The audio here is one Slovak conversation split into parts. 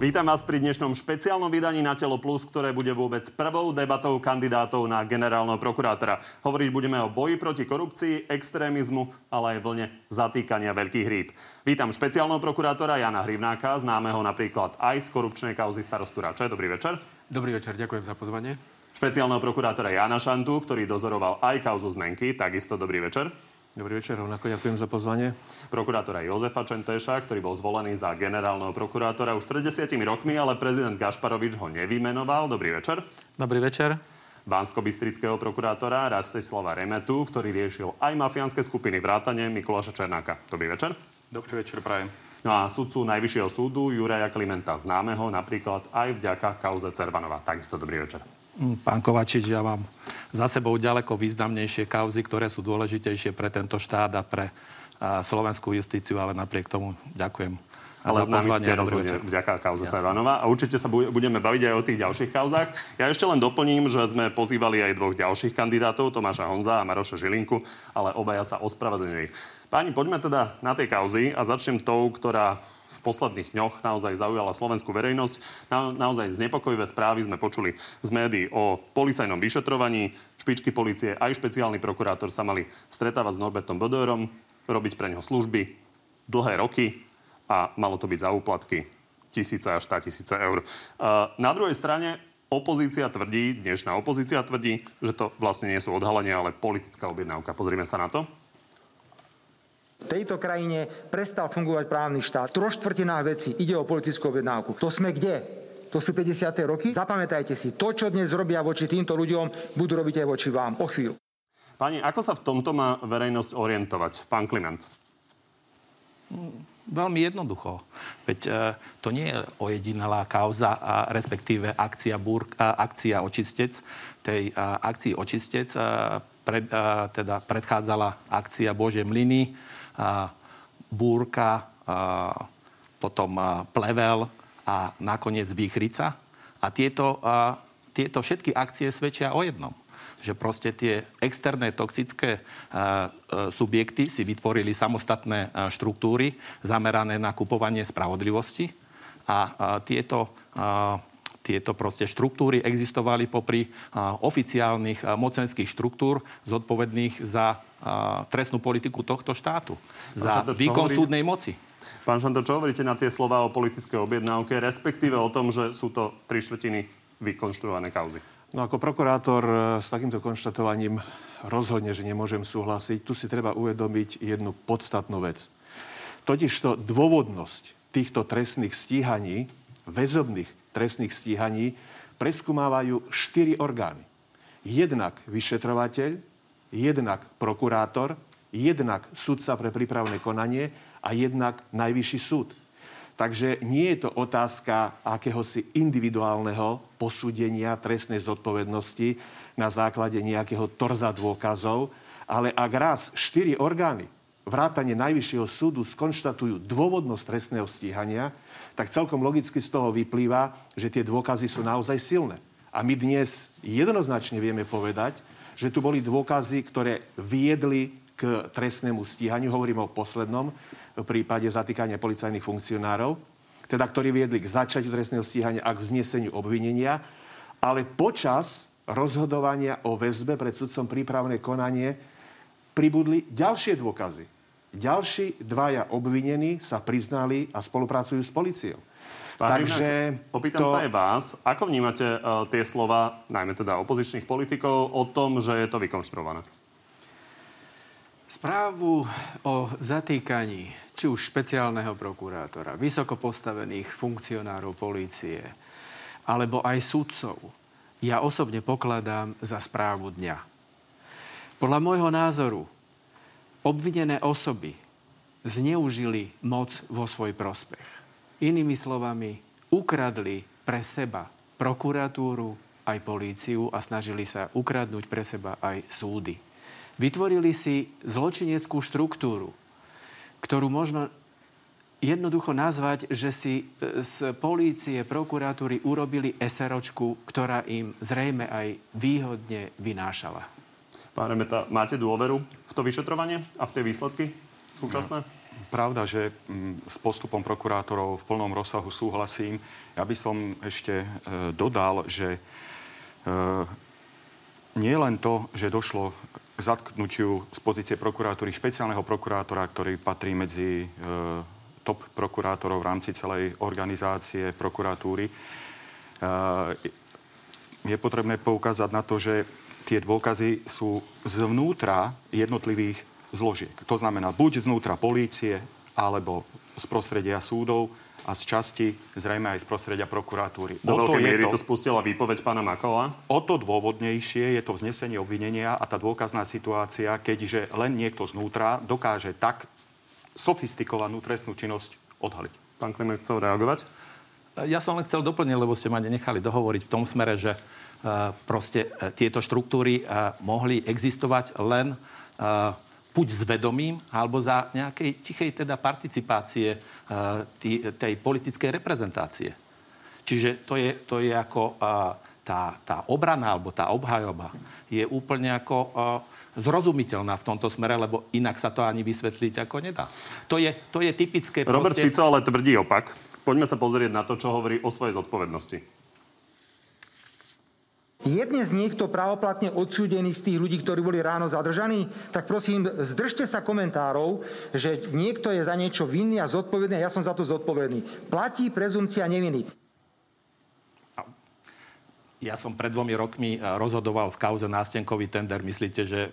Vítam vás pri dnešnom špeciálnom vydaní na Telo Plus, ktoré bude vôbec prvou debatou kandidátov na generálneho prokurátora. Hovoriť budeme o boji proti korupcii, extrémizmu, ale aj vlne zatýkania veľkých rýb. Vítam špeciálneho prokurátora Jana Hrivnáka, známeho napríklad aj z korupčnej kauzy starostu Rače. Dobrý večer. Dobrý večer, ďakujem za pozvanie. Špeciálneho prokurátora Jana Šantu, ktorý dozoroval aj kauzu zmenky. Takisto dobrý večer. Dobrý večer, rovnako ďakujem za pozvanie. Prokurátora Jozefa Čentéša, ktorý bol zvolený za generálneho prokurátora už pred desiatimi rokmi, ale prezident Gašparovič ho nevymenoval. Dobrý večer. Dobrý večer. Bansko-Bystrického prokurátora Rastislava Remetu, ktorý riešil aj mafiánske skupiny vrátane Mikuláša Černáka. Dobrý večer. Dobrý večer, prajem. No a sudcu Najvyššieho súdu Juraja Klimenta známeho napríklad aj vďaka kauze Cervanova. Takisto dobrý večer. Mm, pán Kovačič, ja mám za sebou ďaleko významnejšie kauzy, ktoré sú dôležitejšie pre tento štát a pre slovenskú justíciu, ale napriek tomu ďakujem. Ale s nami ste rozhodne vďaka kauze Cajvanova. A určite sa budeme baviť aj o tých ďalších kauzách. Ja ešte len doplním, že sme pozývali aj dvoch ďalších kandidátov, Tomáša Honza a Maroša Žilinku, ale obaja sa ospravedlnili. Páni, poďme teda na tej kauzy a začnem tou, ktorá v posledných dňoch naozaj zaujala slovenskú verejnosť. Na, naozaj znepokojivé správy sme počuli z médií o policajnom vyšetrovaní. Špičky policie aj špeciálny prokurátor sa mali stretávať s Norbertom Bodorom, robiť pre neho služby dlhé roky a malo to byť za úplatky tisíce až 100 tisíce eur. Na druhej strane opozícia tvrdí, dnešná opozícia tvrdí, že to vlastne nie sú odhalenia, ale politická objednávka. Pozrime sa na to. V tejto krajine prestal fungovať právny štát. V troch štvrtinách veci ide o politickú objednávku. To sme kde? To sú 50. roky? Zapamätajte si, to, čo dnes robia voči týmto ľuďom, budú robiť aj voči vám. O chvíľu. Pani, ako sa v tomto má verejnosť orientovať? Pán Kliment. Veľmi jednoducho. Veď e, to nie je ojedinelá kauza, a respektíve akcia, búr, a, akcia očistec. Tej a, akcii očistec a, pred, a, teda predchádzala akcia Bože mlyny, búrka, potom plevel a nakoniec výchrica. A tieto, tieto všetky akcie svedčia o jednom že proste tie externé toxické subjekty si vytvorili samostatné štruktúry zamerané na kupovanie spravodlivosti a tieto tieto proste štruktúry existovali popri oficiálnych mocenských štruktúr zodpovedných za trestnú politiku tohto štátu. Za Šantor, výkon hovorí... súdnej moci. Pán Šantor, čo hovoríte na tie slova o politickej objednávke, respektíve o tom, že sú to tri štvrtiny vykonštruované kauzy? No ako prokurátor e, s takýmto konštatovaním rozhodne, že nemôžem súhlasiť. Tu si treba uvedomiť jednu podstatnú vec. Totižto dôvodnosť týchto trestných stíhaní, väzobných trestných stíhaní, preskúmávajú štyri orgány. Jednak vyšetrovateľ, jednak prokurátor, jednak sudca pre prípravné konanie a jednak najvyšší súd. Takže nie je to otázka akéhosi individuálneho posúdenia trestnej zodpovednosti na základe nejakého torza dôkazov, ale ak raz štyri orgány vrátane Najvyššieho súdu skonštatujú dôvodnosť trestného stíhania, tak celkom logicky z toho vyplýva, že tie dôkazy sú naozaj silné. A my dnes jednoznačne vieme povedať, že tu boli dôkazy, ktoré viedli k trestnému stíhaniu. Hovorím o poslednom prípade zatýkania policajných funkcionárov, teda ktorí viedli k začiatiu trestného stíhania a k vzneseniu obvinenia. Ale počas rozhodovania o väzbe pred sudcom prípravné konanie pribudli ďalšie dôkazy. Ďalší dvaja obvinení sa priznali a spolupracujú s policiou. Pán Takže opýtam to... sa aj vás, ako vnímate uh, tie slova, najmä teda opozičných politikov, o tom, že je to vykonštruované? Správu o zatýkaní či už špeciálneho prokurátora, vysoko postavených funkcionárov polície, alebo aj sudcov, ja osobne pokladám za správu dňa. Podľa môjho názoru obvinené osoby zneužili moc vo svoj prospech. Inými slovami, ukradli pre seba prokuratúru aj políciu a snažili sa ukradnúť pre seba aj súdy. Vytvorili si zločineckú štruktúru, ktorú možno jednoducho nazvať, že si e, z polície, prokuratúry urobili eseročku, ktorá im zrejme aj výhodne vynášala. Pán Remeta, máte dôveru v to vyšetrovanie a v tie výsledky? súčasné? Pravda, že mm, s postupom prokurátorov v plnom rozsahu súhlasím. Ja by som ešte e, dodal, že e, nie len to, že došlo k zatknutiu z pozície prokuratúry špeciálneho prokurátora, ktorý patrí medzi e, top prokurátorov v rámci celej organizácie prokuratúry, je potrebné poukázať na to, že tie dôkazy sú zvnútra jednotlivých zložiek. To znamená buď znútra polície, alebo z prostredia súdov, a z časti zrejme aj z prostredia prokuratúry. Do veľkej miery to, to spustila výpoveď pána Makola? O to dôvodnejšie je to vznesenie obvinenia a tá dôkazná situácia, keďže len niekto znútra dokáže tak sofistikovanú trestnú činnosť odhaliť. Pán Kliment chcel reagovať? Ja som len chcel doplniť, lebo ste ma nenechali dohovoriť v tom smere, že uh, proste uh, tieto štruktúry uh, mohli existovať len buď s vedomím, alebo za nejakej tichej teda participácie tý, tej politickej reprezentácie. Čiže to je, to je ako tá, tá obrana alebo tá obhajoba je úplne ako zrozumiteľná v tomto smere, lebo inak sa to ani vysvetliť ako nedá. To je, to je typické... Robert proste... Fico ale tvrdí opak. Poďme sa pozrieť na to, čo hovorí o svojej zodpovednosti. Je dnes niekto právoplatne odsúdený z tých ľudí, ktorí boli ráno zadržaní? Tak prosím, zdržte sa komentárov, že niekto je za niečo vinný a zodpovedný a ja som za to zodpovedný. Platí prezumcia neviny. Ja som pred dvomi rokmi e, rozhodoval v kauze nástenkový tender. Myslíte, že e,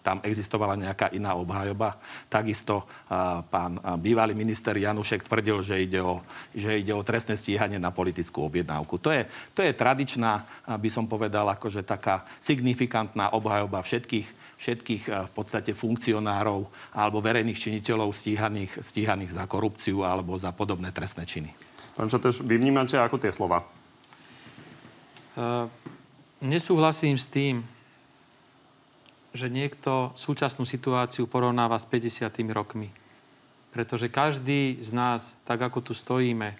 tam existovala nejaká iná obhajoba? Takisto e, pán bývalý minister Janušek tvrdil, že ide o, že ide o trestné stíhanie na politickú objednávku. To je, to je tradičná, by som povedal, akože taká signifikantná obhajoba všetkých, všetkých v podstate funkcionárov alebo verejných činiteľov stíhaných, stíhaných za korupciu alebo za podobné trestné činy. Pán Čatež, vy vnímate ako tie slova? Nesúhlasím s tým, že niekto súčasnú situáciu porovnáva s 50 rokmi. Pretože každý z nás, tak ako tu stojíme,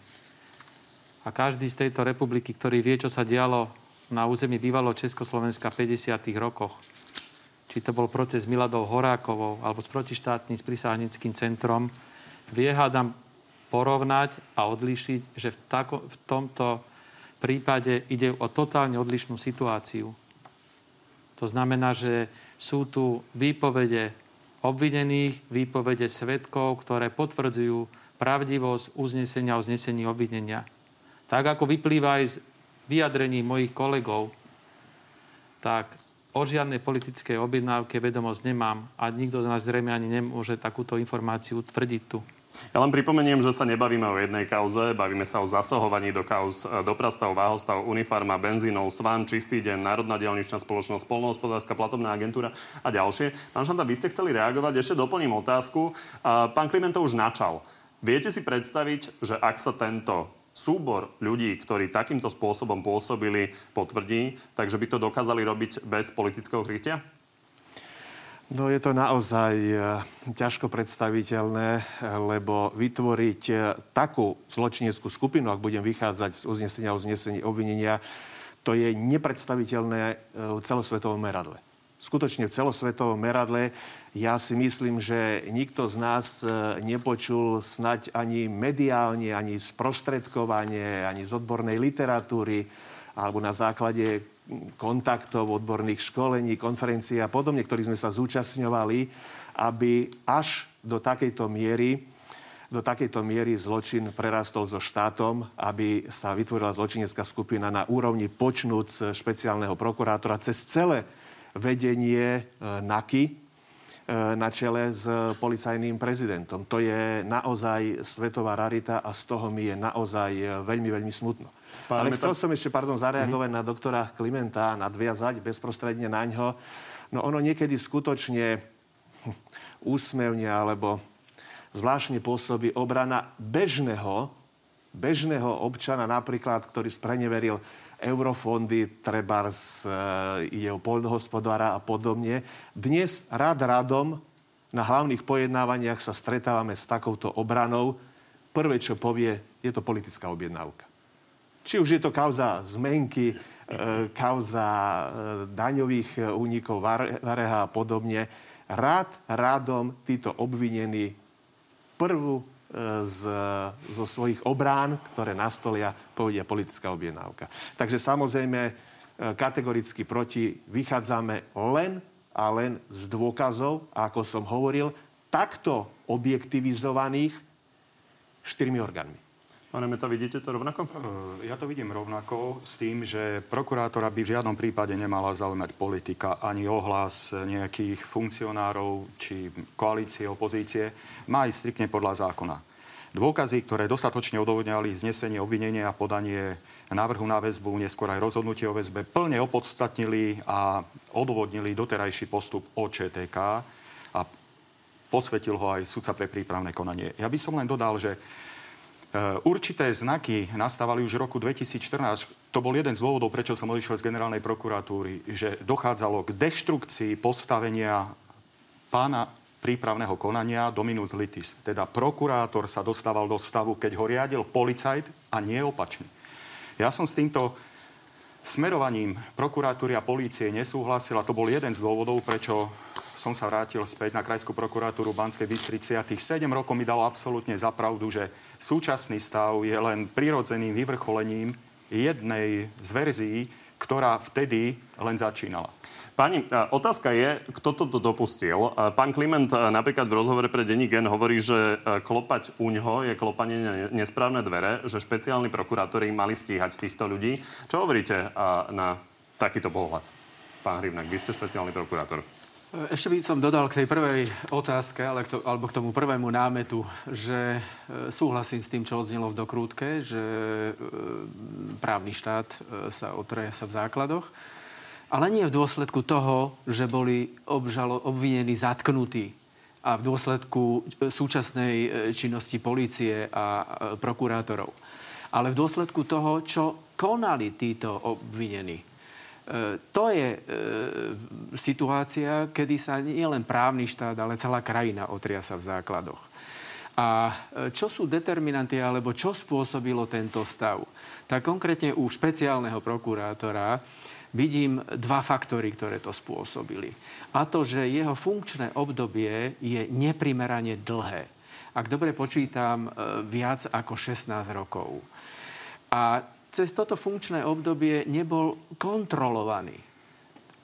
a každý z tejto republiky, ktorý vie, čo sa dialo na území bývalo Československa v 50. rokoch, či to bol proces Miladov Horákovou alebo s protištátnym s prisáhnickým centrom, vie hádam porovnať a odlíšiť, že v, tako, v tomto prípade ide o totálne odlišnú situáciu. To znamená, že sú tu výpovede obvinených, výpovede svetkov, ktoré potvrdzujú pravdivosť uznesenia o znesení obvinenia. Tak ako vyplýva aj z vyjadrení mojich kolegov, tak o žiadnej politickej objednávke vedomosť nemám a nikto z nás zrejme ani nemôže takúto informáciu tvrdiť tu. Ja len pripomeniem, že sa nebavíme o jednej kauze, bavíme sa o zasahovaní do kauz e, doprastav, váhostav, Unifarma, benzínov, Svan, Čistý deň, Národná dielničná spoločnosť, Polnohospodárska platobná agentúra a ďalšie. Pán Šanda, vy ste chceli reagovať, ešte doplním otázku. Pán Kliment to už načal. Viete si predstaviť, že ak sa tento súbor ľudí, ktorí takýmto spôsobom pôsobili, potvrdí, takže by to dokázali robiť bez politického krytia? No je to naozaj e, ťažko predstaviteľné, lebo vytvoriť e, takú zločineckú skupinu, ak budem vychádzať z uznesenia o znesení obvinenia, to je nepredstaviteľné v celosvetovom meradle. Skutočne v celosvetovom meradle ja si myslím, že nikto z nás nepočul snať ani mediálne, ani sprostredkovanie, ani z odbornej literatúry, alebo na základe kontaktov, odborných školení, konferencií a podobne, ktorých sme sa zúčastňovali, aby až do takejto miery do takejto miery zločin prerastol so štátom, aby sa vytvorila zločinecká skupina na úrovni počnúc špeciálneho prokurátora cez celé vedenie e, NAKY e, na čele s policajným prezidentom. To je naozaj svetová rarita a z toho mi je naozaj veľmi, veľmi smutno. Pán Ale chcel som ešte, pardon, zareagovať mm-hmm. na doktora Klimenta, nadviazať bezprostredne na ňo. No ono niekedy skutočne úsmevne alebo zvláštne pôsobí obrana bežného, bežného občana napríklad, ktorý spreneveril eurofondy, treba z, e, ide o poľnohospodára a podobne. Dnes rad radom na hlavných pojednávaniach sa stretávame s takouto obranou. Prvé, čo povie, je to politická objednávka. Či už je to kauza zmenky, e, kauza e, daňových e, únikov, vareha a podobne. Rád, rádom títo obvinení prvú z, zo svojich obrán, ktoré nastolia, povedia politická objednávka. Takže samozrejme kategoricky proti vychádzame len a len z dôkazov, ako som hovoril, takto objektivizovaných štyrmi orgánmi. Pane Meta, vidíte to rovnako? Ja to vidím rovnako s tým, že prokurátora by v žiadnom prípade nemala zaujímať politika ani ohlas nejakých funkcionárov či koalície, opozície. Má ísť striktne podľa zákona. Dôkazy, ktoré dostatočne odôvodňali znesenie obvinenia a podanie návrhu na väzbu, neskôr aj rozhodnutie o väzbe, plne opodstatnili a odôvodnili doterajší postup OČTK a posvetil ho aj sudca pre prípravné konanie. Ja by som len dodal, že určité znaky nastávali už v roku 2014. To bol jeden z dôvodov, prečo som odišiel z generálnej prokuratúry, že dochádzalo k deštrukcii postavenia pána prípravného konania Dominus Litis. Teda prokurátor sa dostával do stavu, keď ho riadil policajt a nie opačne. Ja som s týmto smerovaním prokuratúry a polície nesúhlasil a to bol jeden z dôvodov, prečo som sa vrátil späť na Krajskú prokuratúru Banskej Bystrici a tých 7 rokov mi dalo absolútne za pravdu, že súčasný stav je len prirodzeným vyvrcholením jednej z verzií, ktorá vtedy len začínala. Pani, otázka je, kto to dopustil. Pán Kliment napríklad v rozhovore pre Denní Gen hovorí, že klopať u ňoho je klopanie na nesprávne dvere, že špeciálni prokurátori mali stíhať týchto ľudí. Čo hovoríte na takýto pohľad? Pán Hrivnak, vy ste špeciálny prokurátor. Ešte by som dodal k tej prvej otázke, ale k to, alebo k tomu prvému námetu, že e, súhlasím s tým, čo odznelo v dokrútke, že e, právny štát e, sa sa v základoch ale nie v dôsledku toho, že boli obžalo, obvinení, zatknutí a v dôsledku súčasnej činnosti policie a prokurátorov. Ale v dôsledku toho, čo konali títo obvinení. To je situácia, kedy sa nie len právny štát, ale celá krajina otria sa v základoch. A čo sú determinanty, alebo čo spôsobilo tento stav? Tak konkrétne u špeciálneho prokurátora vidím dva faktory, ktoré to spôsobili. A to, že jeho funkčné obdobie je neprimerane dlhé. Ak dobre počítam, e, viac ako 16 rokov. A cez toto funkčné obdobie nebol kontrolovaný.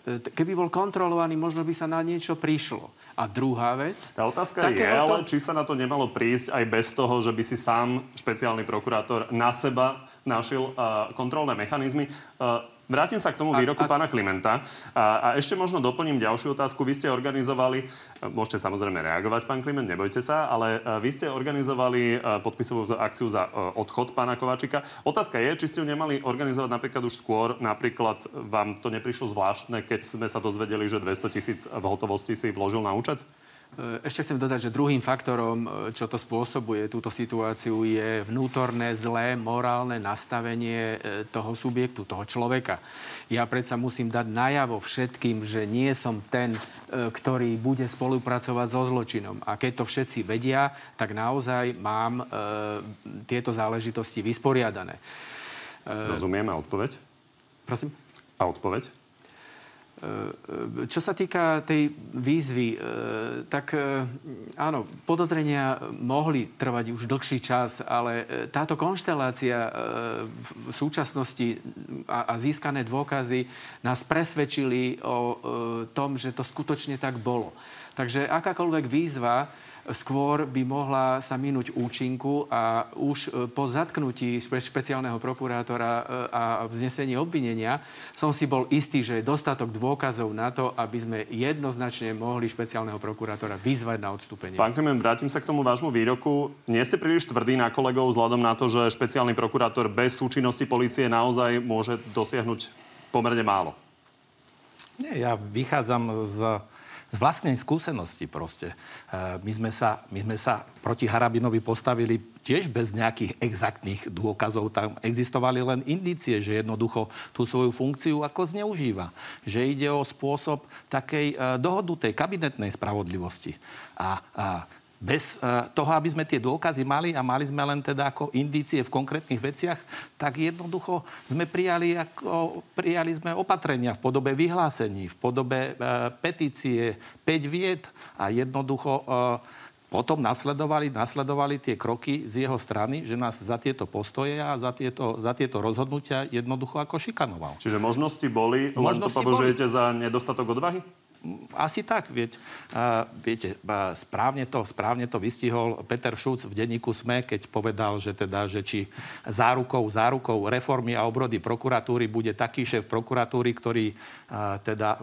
E, keby bol kontrolovaný, možno by sa na niečo prišlo. A druhá vec... Tá otázka je, ale či sa na to nemalo prísť aj bez toho, že by si sám špeciálny prokurátor na seba našiel uh, kontrolné mechanizmy. Uh, Vrátim sa k tomu výroku a, a... pána Klimenta a, a ešte možno doplním ďalšiu otázku. Vy ste organizovali, môžete samozrejme reagovať, pán Kliment, nebojte sa, ale e, vy ste organizovali e, podpisovú akciu za e, odchod pána Kovačika. Otázka je, či ste ju nemali organizovať napríklad už skôr, napríklad vám to neprišlo zvláštne, keď sme sa dozvedeli, že 200 tisíc v hotovosti si vložil na účet? E, ešte chcem dodať, že druhým faktorom, e, čo to spôsobuje, túto situáciu, je vnútorné zlé morálne nastavenie e, toho subjektu, toho človeka. Ja predsa musím dať najavo všetkým, že nie som ten, ktorý bude spolupracovať so zločinom. A keď to všetci vedia, tak naozaj mám tieto záležitosti vysporiadané. Rozumiem. A odpoveď? Prosím? A odpoveď? E, čo sa týka tej výzvy, e, tak e, áno, podozrenia mohli trvať už dlhší čas, ale táto konštelácia v súčasnosti a získané dôkazy nás presvedčili o tom, že to skutočne tak bolo. Takže akákoľvek výzva, skôr by mohla sa minúť účinku a už e, po zatknutí špeciálneho prokurátora e, a vznesení obvinenia som si bol istý, že je dostatok dôkazov na to, aby sme jednoznačne mohli špeciálneho prokurátora vyzvať na odstúpenie. Pán Klement, vrátim sa k tomu vášmu výroku. Nie ste príliš tvrdí na kolegov vzhľadom na to, že špeciálny prokurátor bez súčinnosti policie naozaj môže dosiahnuť pomerne málo? Nie, ja vychádzam z z vlastnej skúsenosti proste. E, my sme sa, my sme sa proti Harabinovi postavili tiež bez nejakých exaktných dôkazov. Tam existovali len indície, že jednoducho tú svoju funkciu ako zneužíva. Že ide o spôsob takej e, dohodnutej kabinetnej spravodlivosti. A, a bez uh, toho, aby sme tie dôkazy mali a mali sme len teda ako indície v konkrétnych veciach, tak jednoducho sme prijali, ako, prijali sme opatrenia v podobe vyhlásení, v podobe uh, petície, 5 vied a jednoducho uh, potom nasledovali, nasledovali tie kroky z jeho strany, že nás za tieto postoje a za tieto, za tieto rozhodnutia jednoducho ako šikanoval. Čiže možnosti boli, možnosti len to považujete boli. za nedostatok odvahy? Asi tak, vieť, uh, viete, uh, správne to, správne to vystihol Peter Šuc v denníku SME, keď povedal, že teda, že či zárukou, zárukou reformy a obrody prokuratúry bude taký šéf prokuratúry, ktorý uh, teda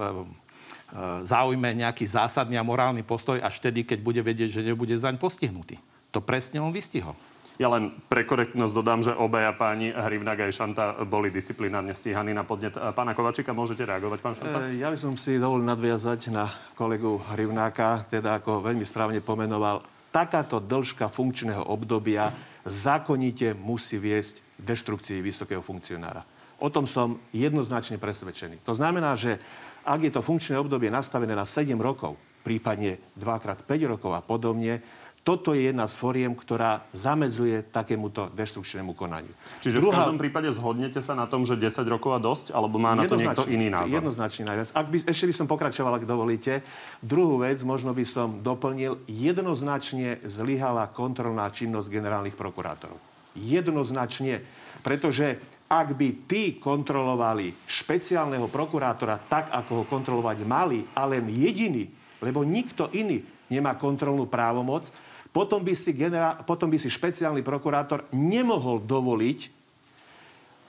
zaujme nejaký zásadný a morálny postoj až vtedy, keď bude vedieť, že nebude zaň postihnutý. To presne on vystihol. Ja len pre korektnosť dodám, že obaja páni Hrivnak a Šanta boli disciplinárne stíhaní na podnet pána Kovačika. Môžete reagovať, pán Šanca? E, ja by som si dovolil nadviazať na kolegu Hrivnáka, teda ako veľmi správne pomenoval, takáto dĺžka funkčného obdobia zákonite musí viesť deštrukcii vysokého funkcionára. O tom som jednoznačne presvedčený. To znamená, že ak je to funkčné obdobie nastavené na 7 rokov, prípadne 2x5 rokov a podobne, toto je jedna z foriem, ktorá zamedzuje takémuto deštrukčnému konaniu. Čiže Druhá... v každom prípade zhodnete sa na tom, že 10 rokov a dosť, alebo má na to niekto iný názor? Jednoznačne najviac. Ak by, ešte by som pokračoval, ak dovolíte. Druhú vec možno by som doplnil. Jednoznačne zlyhala kontrolná činnosť generálnych prokurátorov. Jednoznačne. Pretože ak by tí kontrolovali špeciálneho prokurátora tak, ako ho kontrolovať mali, ale jediný, lebo nikto iný nemá kontrolnú právomoc, potom by, si generál, potom by si špeciálny prokurátor nemohol dovoliť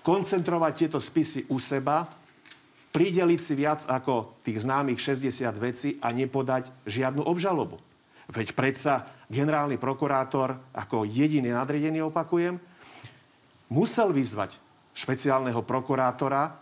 koncentrovať tieto spisy u seba, prideliť si viac ako tých známych 60 vecí a nepodať žiadnu obžalobu. Veď predsa generálny prokurátor, ako jediný nadriadený, opakujem, musel vyzvať špeciálneho prokurátora,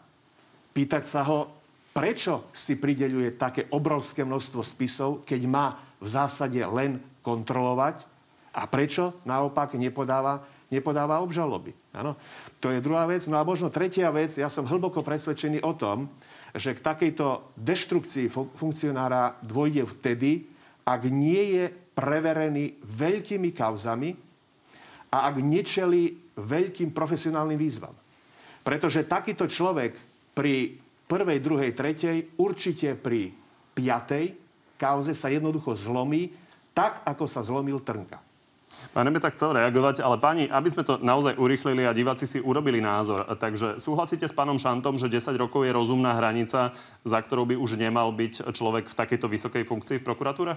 pýtať sa ho, prečo si prideľuje také obrovské množstvo spisov, keď má v zásade len kontrolovať a prečo naopak nepodáva, nepodáva obžaloby. Ano? To je druhá vec. No a možno tretia vec, ja som hlboko presvedčený o tom, že k takejto deštrukcii funkcionára dôjde vtedy, ak nie je preverený veľkými kauzami a ak nečeli veľkým profesionálnym výzvam. Pretože takýto človek pri prvej, druhej, tretej, určite pri piatej kauze sa jednoducho zlomí tak, ako sa zlomil Trnka. Pán Remeta chcel reagovať, ale páni, aby sme to naozaj urýchlili a diváci si urobili názor, takže súhlasíte s pánom Šantom, že 10 rokov je rozumná hranica, za ktorou by už nemal byť človek v takejto vysokej funkcii v prokuratúre?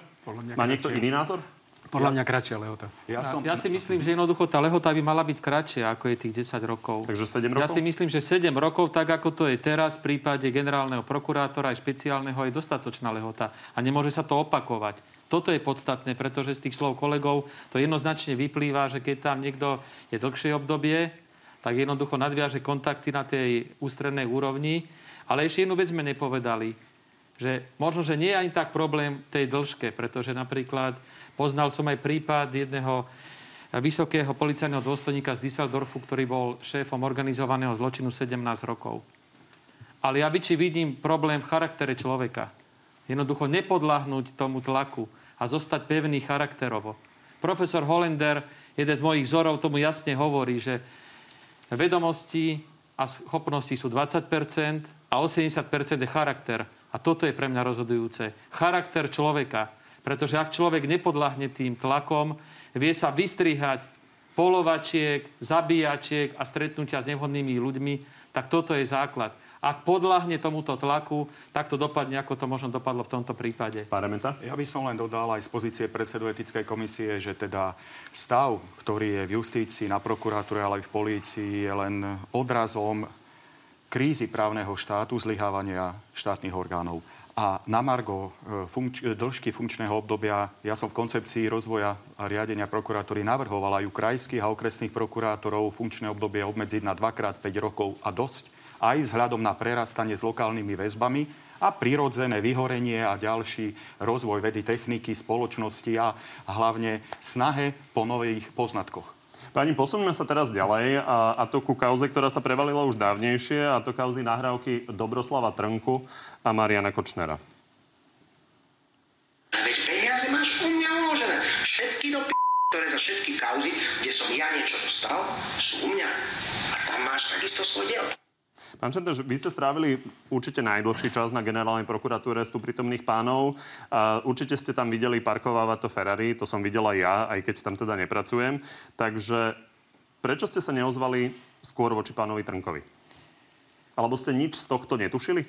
Má niekto iný názor? Podľa mňa kratšia lehota. Ja, som... ja si myslím, že jednoducho tá lehota by mala byť kratšia, ako je tých 10 rokov. Takže 7 rokov? Ja si myslím, že 7 rokov, tak ako to je teraz v prípade generálneho prokurátora aj špeciálneho, je dostatočná lehota. A nemôže sa to opakovať. Toto je podstatné, pretože z tých slov kolegov to jednoznačne vyplýva, že keď tam niekto je dlhšie obdobie, tak jednoducho nadviaže kontakty na tej ústrednej úrovni. Ale ešte jednu vec sme nepovedali, že možno, že nie je ani tak problém tej dĺžke, pretože napríklad Poznal som aj prípad jedného vysokého policajného dôstojníka z Düsseldorfu, ktorý bol šéfom organizovaného zločinu 17 rokov. Ale ja či vidím problém v charaktere človeka. Jednoducho nepodlahnúť tomu tlaku a zostať pevný charakterovo. Profesor Hollander, jeden z mojich vzorov, tomu jasne hovorí, že vedomosti a schopnosti sú 20% a 80% je charakter. A toto je pre mňa rozhodujúce. Charakter človeka pretože ak človek nepodľahne tým tlakom, vie sa vystrihať polovačiek, zabíjačiek a stretnutia s nevhodnými ľuďmi, tak toto je základ. Ak podľahne tomuto tlaku, tak to dopadne, ako to možno dopadlo v tomto prípade. Parlamenta? Ja by som len dodal aj z pozície predsedu etickej komisie, že teda stav, ktorý je v justícii, na prokuratúre, ale aj v polícii, je len odrazom krízy právneho štátu, zlyhávania štátnych orgánov. A na Margo e, funkč- e, dĺžky funkčného obdobia, ja som v koncepcii rozvoja a riadenia prokuratúry navrhoval aj u krajských a okresných prokurátorov funkčné obdobie obmedziť na 2x5 rokov a dosť, aj vzhľadom na prerastanie s lokálnymi väzbami a prirodzené vyhorenie a ďalší rozvoj vedy techniky, spoločnosti a hlavne snahe po nových poznatkoch. Pani, posuneme sa teraz ďalej a, a to ku kauze, ktorá sa prevalila už dávnejšie a to kauzy nahrávky Dobroslava Trnku a Mariana Kočnera. Veď peniaze máš u mňa uložené. Všetky do p***, ktoré za všetky kauzy, kde som ja niečo dostal, sú u mňa. A tam máš takisto svoj diel. Pán Čentež, vy ste strávili určite najdlhší čas na generálnej prokuratúre z tu prítomných pánov. A určite ste tam videli parkovávať to Ferrari, to som videla ja, aj keď tam teda nepracujem. Takže prečo ste sa neozvali skôr voči pánovi Trnkovi? Alebo ste nič z tohto netušili?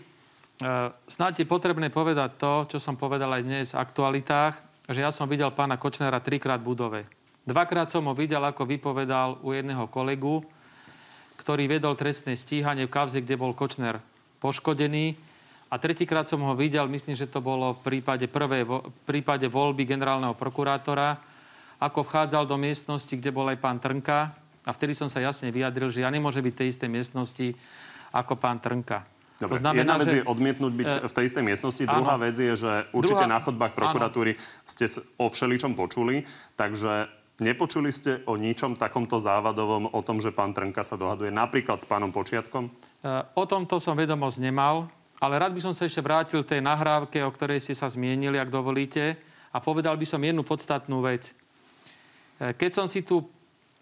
Uh, snáď je potrebné povedať to, čo som povedal aj dnes v aktualitách, že ja som videl pána Kočnera trikrát v budove. Dvakrát som ho videl, ako vypovedal u jedného kolegu, ktorý vedol trestné stíhanie v kauze, kde bol Kočner poškodený. A tretíkrát som ho videl, myslím, že to bolo v prípade, prvej, v prípade voľby generálneho prokurátora, ako vchádzal do miestnosti, kde bol aj pán Trnka. A vtedy som sa jasne vyjadril, že ja nemôžem byť v tej istej miestnosti ako pán Trnka. Dobre, to znamená, jedna vec že... je odmietnúť byť e... v tej istej miestnosti, áno. druhá vec je, že určite druhá... na chodbách prokuratúry áno. ste o všeličom počuli, takže Nepočuli ste o ničom takomto závadovom, o tom, že pán Trnka sa dohaduje napríklad s pánom Počiatkom? E, o tomto som vedomosť nemal, ale rád by som sa ešte vrátil tej nahrávke, o ktorej ste sa zmienili, ak dovolíte, a povedal by som jednu podstatnú vec. E, keď som si tú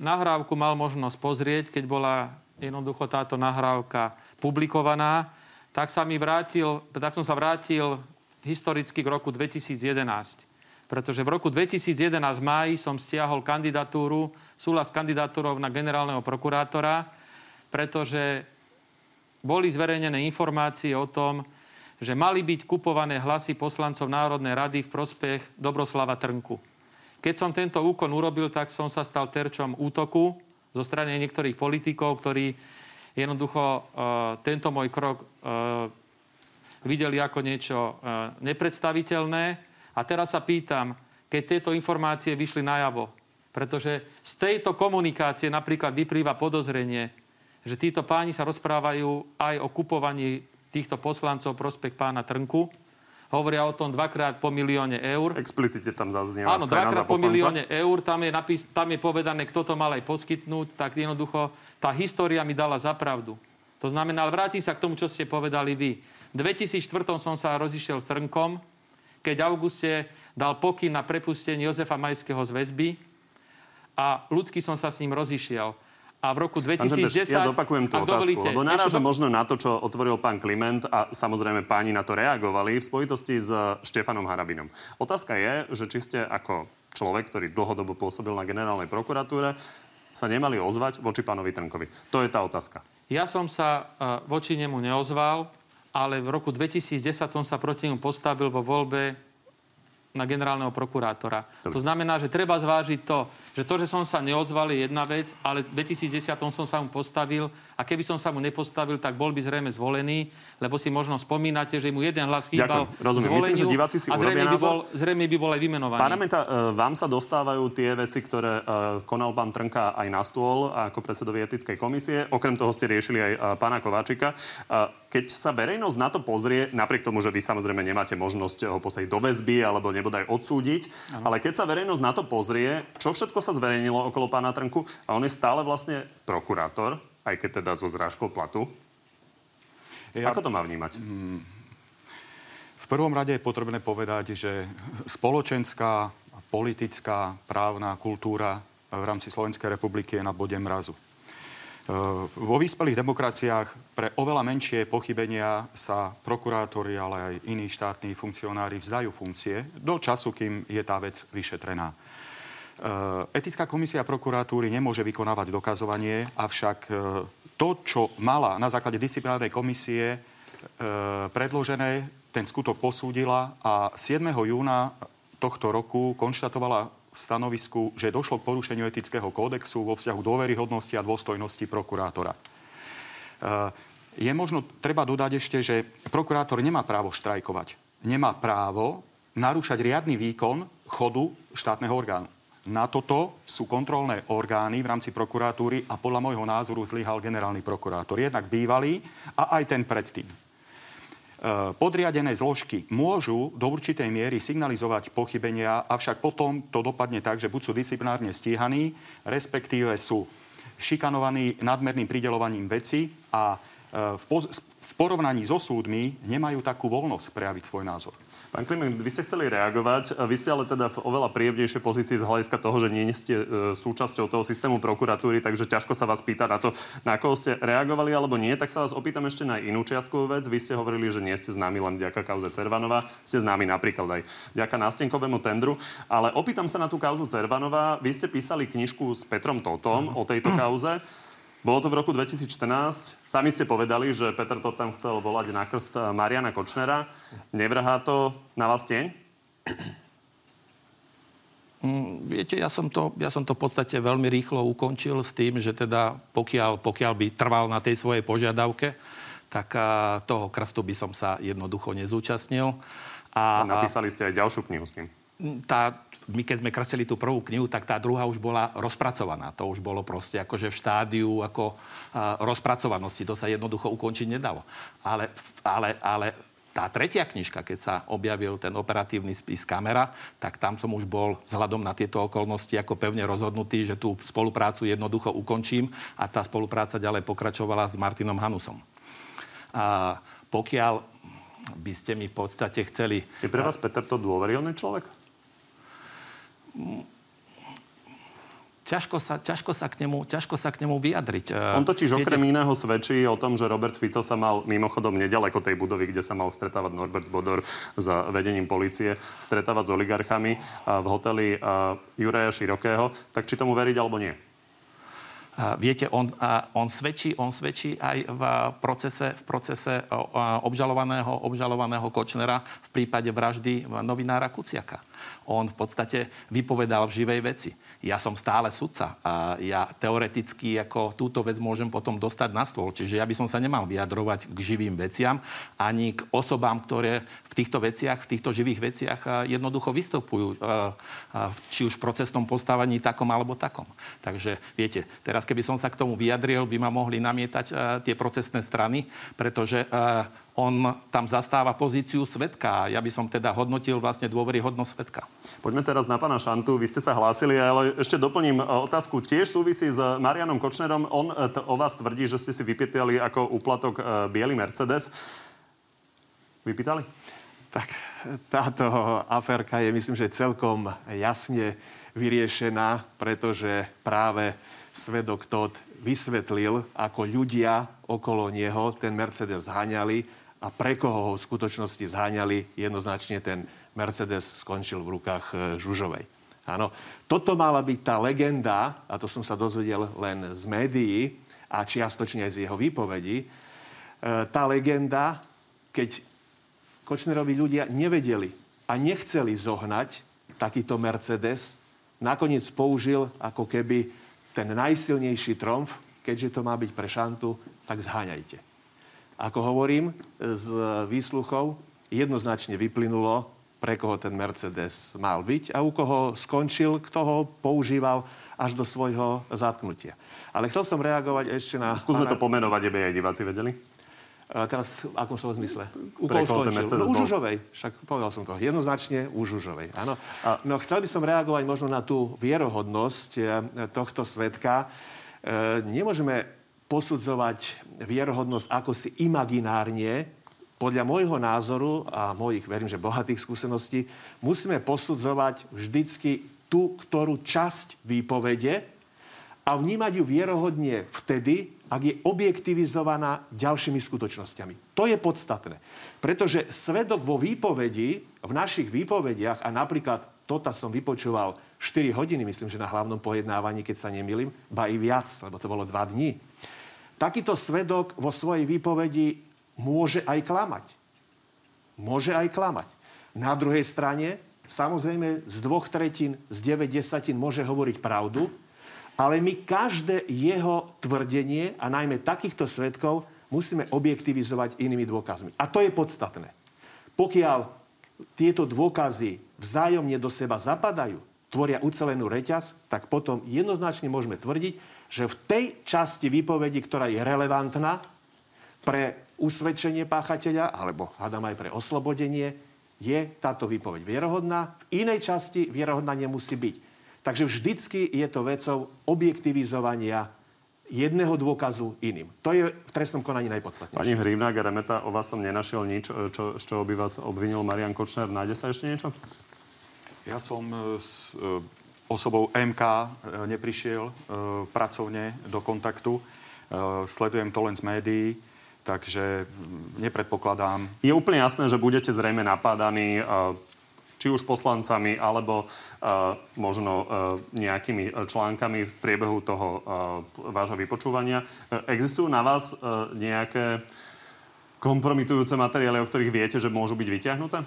nahrávku mal možnosť pozrieť, keď bola jednoducho táto nahrávka publikovaná, tak, sa mi vrátil, tak som sa vrátil historicky k roku 2011 pretože v roku 2011 v som stiahol kandidatúru, súhlas s kandidatúrou na generálneho prokurátora, pretože boli zverejnené informácie o tom, že mali byť kupované hlasy poslancov Národnej rady v prospech Dobroslava Trnku. Keď som tento úkon urobil, tak som sa stal terčom útoku zo strany niektorých politikov, ktorí jednoducho uh, tento môj krok uh, videli ako niečo uh, nepredstaviteľné a teraz sa pýtam, keď tieto informácie vyšli najavo, pretože z tejto komunikácie napríklad vyplýva podozrenie, že títo páni sa rozprávajú aj o kupovaní týchto poslancov prospech pána Trnku. Hovoria o tom dvakrát po milióne eur. Explicite tam zaznieva Áno, dvakrát po milióne eur. Tam je, napís, tam je povedané, kto to mal aj poskytnúť. Tak jednoducho tá história mi dala zapravdu. To znamená, ale vrátim sa k tomu, čo ste povedali vy. V 2004 som sa rozišiel s Trnkom keď auguste dal pokyn na prepustenie Jozefa Majského z väzby a ľudský som sa s ním rozišiel. A v roku 2010... Ja zopakujem tú otázku, dovolíte, lebo narážam do... možno na to, čo otvoril pán Kliment a samozrejme páni na to reagovali v spojitosti s Štefanom Harabinom. Otázka je, že či ste ako človek, ktorý dlhodobo pôsobil na generálnej prokuratúre, sa nemali ozvať voči pánovi Trnkovi. To je tá otázka. Ja som sa uh, voči nemu neozval ale v roku 2010 som sa proti nemu postavil vo voľbe na generálneho prokurátora. Dobre. To znamená, že treba zvážiť to, že to, že som sa neozval, je jedna vec, ale v 2010 som sa mu postavil a keby som sa mu nepostavil, tak bol by zrejme zvolený, lebo si možno spomínate, že mu jeden hlas chýbal Rozumiem. Myslím, že diváci si a zrejme by, bol, zrejme by bol aj vymenovaný. Parlamenta, e, vám sa dostávajú tie veci, ktoré e, konal pán Trnka aj na stôl ako predsedovi etickej komisie. Okrem toho ste riešili aj e, pána Kováčika. Keď sa verejnosť na to pozrie, napriek tomu, že vy samozrejme nemáte možnosť ho posadiť do väzby alebo nebodaj odsúdiť, ano. ale keď sa verejnosť na to pozrie, čo všetko sa zverejnilo okolo pána Trnku a on je stále vlastne prokurátor, aj keď teda zo zrážkou platu. Ja... Ako to má vnímať? Mm, v prvom rade je potrebné povedať, že spoločenská, politická, právna kultúra v rámci Slovenskej republiky je na bode mrazu. E, vo vyspelých demokraciách pre oveľa menšie pochybenia sa prokurátori, ale aj iní štátni funkcionári vzdajú funkcie do času, kým je tá vec vyšetrená. Eh, etická komisia prokuratúry nemôže vykonávať dokazovanie, avšak eh, to, čo mala na základe disciplinárnej komisie eh, predložené, ten skutok posúdila a 7. júna tohto roku konštatovala v stanovisku, že došlo k porušeniu etického kódexu vo vzťahu dôveryhodnosti a dôstojnosti prokurátora. Je možno, treba dodať ešte, že prokurátor nemá právo štrajkovať. Nemá právo narúšať riadny výkon chodu štátneho orgánu. Na toto sú kontrolné orgány v rámci prokuratúry a podľa môjho názoru zlyhal generálny prokurátor. Jednak bývalý a aj ten predtým. E, podriadené zložky môžu do určitej miery signalizovať pochybenia, avšak potom to dopadne tak, že buď sú disciplinárne stíhaní, respektíve sú šikanovaní nadmerným pridelovaním veci a e, v, v porovnaní so súdmi nemajú takú voľnosť prejaviť svoj názor. Pán Klimek, vy ste chceli reagovať. Vy ste ale teda v oveľa príjemnejšej pozícii z hľadiska toho, že nie ste e, súčasťou toho systému prokuratúry, takže ťažko sa vás pýta na to, na koho ste reagovali alebo nie. Tak sa vás opýtam ešte na inú čiastkovú vec. Vy ste hovorili, že nie ste známi len vďaka kauze Cervanova, ste známi napríklad aj vďaka nástenkovému tendru. Ale opýtam sa na tú kauzu Cervanova. Vy ste písali knižku s Petrom Totom o tejto kauze. Bolo to v roku 2014. Sami ste povedali, že Peter to tam chcel volať na krst Mariana Kočnera. Nevrhá to na vás tieň? Mm, viete, ja som, to, ja som to v podstate veľmi rýchlo ukončil s tým, že teda pokiaľ, pokiaľ by trval na tej svojej požiadavke, tak toho krstu by som sa jednoducho nezúčastnil. A, a napísali ste aj ďalšiu knihu s ním. Tá, my keď sme kreslili tú prvú knihu, tak tá druhá už bola rozpracovaná. To už bolo proste akože v štádiu ako rozpracovanosti. To sa jednoducho ukončiť nedalo. Ale, ale, ale tá tretia knižka, keď sa objavil ten operatívny spis kamera, tak tam som už bol vzhľadom na tieto okolnosti ako pevne rozhodnutý, že tú spoluprácu jednoducho ukončím a tá spolupráca ďalej pokračovala s Martinom Hanusom. A pokiaľ by ste mi v podstate chceli... Je pre vás Peter to dôveryhodný človek? Ťažko sa, ťažko, sa k nemu, ťažko sa k nemu vyjadriť. On totiž Viete... okrem iného svedčí o tom, že Robert Fico sa mal mimochodom nedaleko tej budovy, kde sa mal stretávať Norbert Bodor s vedením policie, stretávať s oligarchami v hoteli Juraja Širokého. Tak či tomu veriť alebo nie? Viete, on, on, svedčí, on svedčí aj v procese, v procese obžalovaného, obžalovaného Kočnera v prípade vraždy novinára Kuciaka. On v podstate vypovedal v živej veci ja som stále sudca a ja teoreticky ako túto vec môžem potom dostať na stôl. Čiže ja by som sa nemal vyjadrovať k živým veciam ani k osobám, ktoré v týchto veciach, v týchto živých veciach jednoducho vystupujú. Či už v procesnom postávaní takom alebo takom. Takže viete, teraz keby som sa k tomu vyjadril, by ma mohli namietať tie procesné strany, pretože on tam zastáva pozíciu svetka. Ja by som teda hodnotil vlastne dôveryhodnosť svetka. Poďme teraz na pána Šantu. Vy ste sa hlásili, ale ešte doplním e, otázku. Tiež súvisí s Marianom Kočnerom. On e, t- o vás tvrdí, že ste si vypýtali ako úplatok e, biely Mercedes. Vypýtali? Tak táto aférka je, myslím, že celkom jasne vyriešená, pretože práve svedok Todd vysvetlil, ako ľudia okolo neho ten Mercedes zhaňali a pre koho ho v skutočnosti zháňali, jednoznačne ten Mercedes skončil v rukách e, Žužovej. Áno, toto mala byť tá legenda, a to som sa dozvedel len z médií a čiastočne aj z jeho výpovedí, e, tá legenda, keď Kočnerovi ľudia nevedeli a nechceli zohnať takýto Mercedes, nakoniec použil ako keby ten najsilnejší tromf, keďže to má byť pre šantu, tak zháňajte. Ako hovorím, z výsluchov jednoznačne vyplynulo, pre koho ten Mercedes mal byť a u koho skončil, kto ho používal až do svojho zatknutia. Ale chcel som reagovať ešte na... Skúsme pána... to pomenovať, aby aj diváci vedeli. A teraz v akom slovo zmysle? U koho skončil? No, u Žužovej. Však povedal som to. Jednoznačne u Žužovej. Áno. No chcel by som reagovať možno na tú vierohodnosť eh, tohto svetka. E, nemôžeme posudzovať vierohodnosť ako si imaginárne, podľa môjho názoru a mojich, verím, že bohatých skúseností, musíme posudzovať vždycky tú, ktorú časť výpovede a vnímať ju vierohodne vtedy, ak je objektivizovaná ďalšími skutočnosťami. To je podstatné. Pretože svedok vo výpovedi, v našich výpovediach, a napríklad toto som vypočúval 4 hodiny, myslím, že na hlavnom pojednávaní, keď sa nemýlim, ba i viac, lebo to bolo 2 dní Takýto svedok vo svojej výpovedi môže aj klamať. Môže aj klamať. Na druhej strane, samozrejme, z dvoch tretín, z 9 desatín môže hovoriť pravdu, ale my každé jeho tvrdenie, a najmä takýchto svedkov, musíme objektivizovať inými dôkazmi. A to je podstatné. Pokiaľ tieto dôkazy vzájomne do seba zapadajú, tvoria ucelenú reťaz, tak potom jednoznačne môžeme tvrdiť, že v tej časti výpovedi, ktorá je relevantná pre usvedčenie páchateľa, alebo hádam aj pre oslobodenie, je táto výpoveď vierohodná. V inej časti vierohodná nemusí byť. Takže vždycky je to vecou objektivizovania jedného dôkazu iným. To je v trestnom konaní najpodstatnejšie. Pani Hrivná Remeta, o vás som nenašiel nič, čo, z čoho by vás obvinil Marian Kočner. Nájde sa ešte niečo? Ja som e, s e, osobou MK e, neprišiel pracovne do kontaktu. Sledujem to len z médií, takže nepredpokladám. Je úplne jasné, že budete zrejme napádaní či už poslancami, alebo možno nejakými článkami v priebehu toho vášho vypočúvania. Existujú na vás nejaké kompromitujúce materiály, o ktorých viete, že môžu byť vyťahnuté?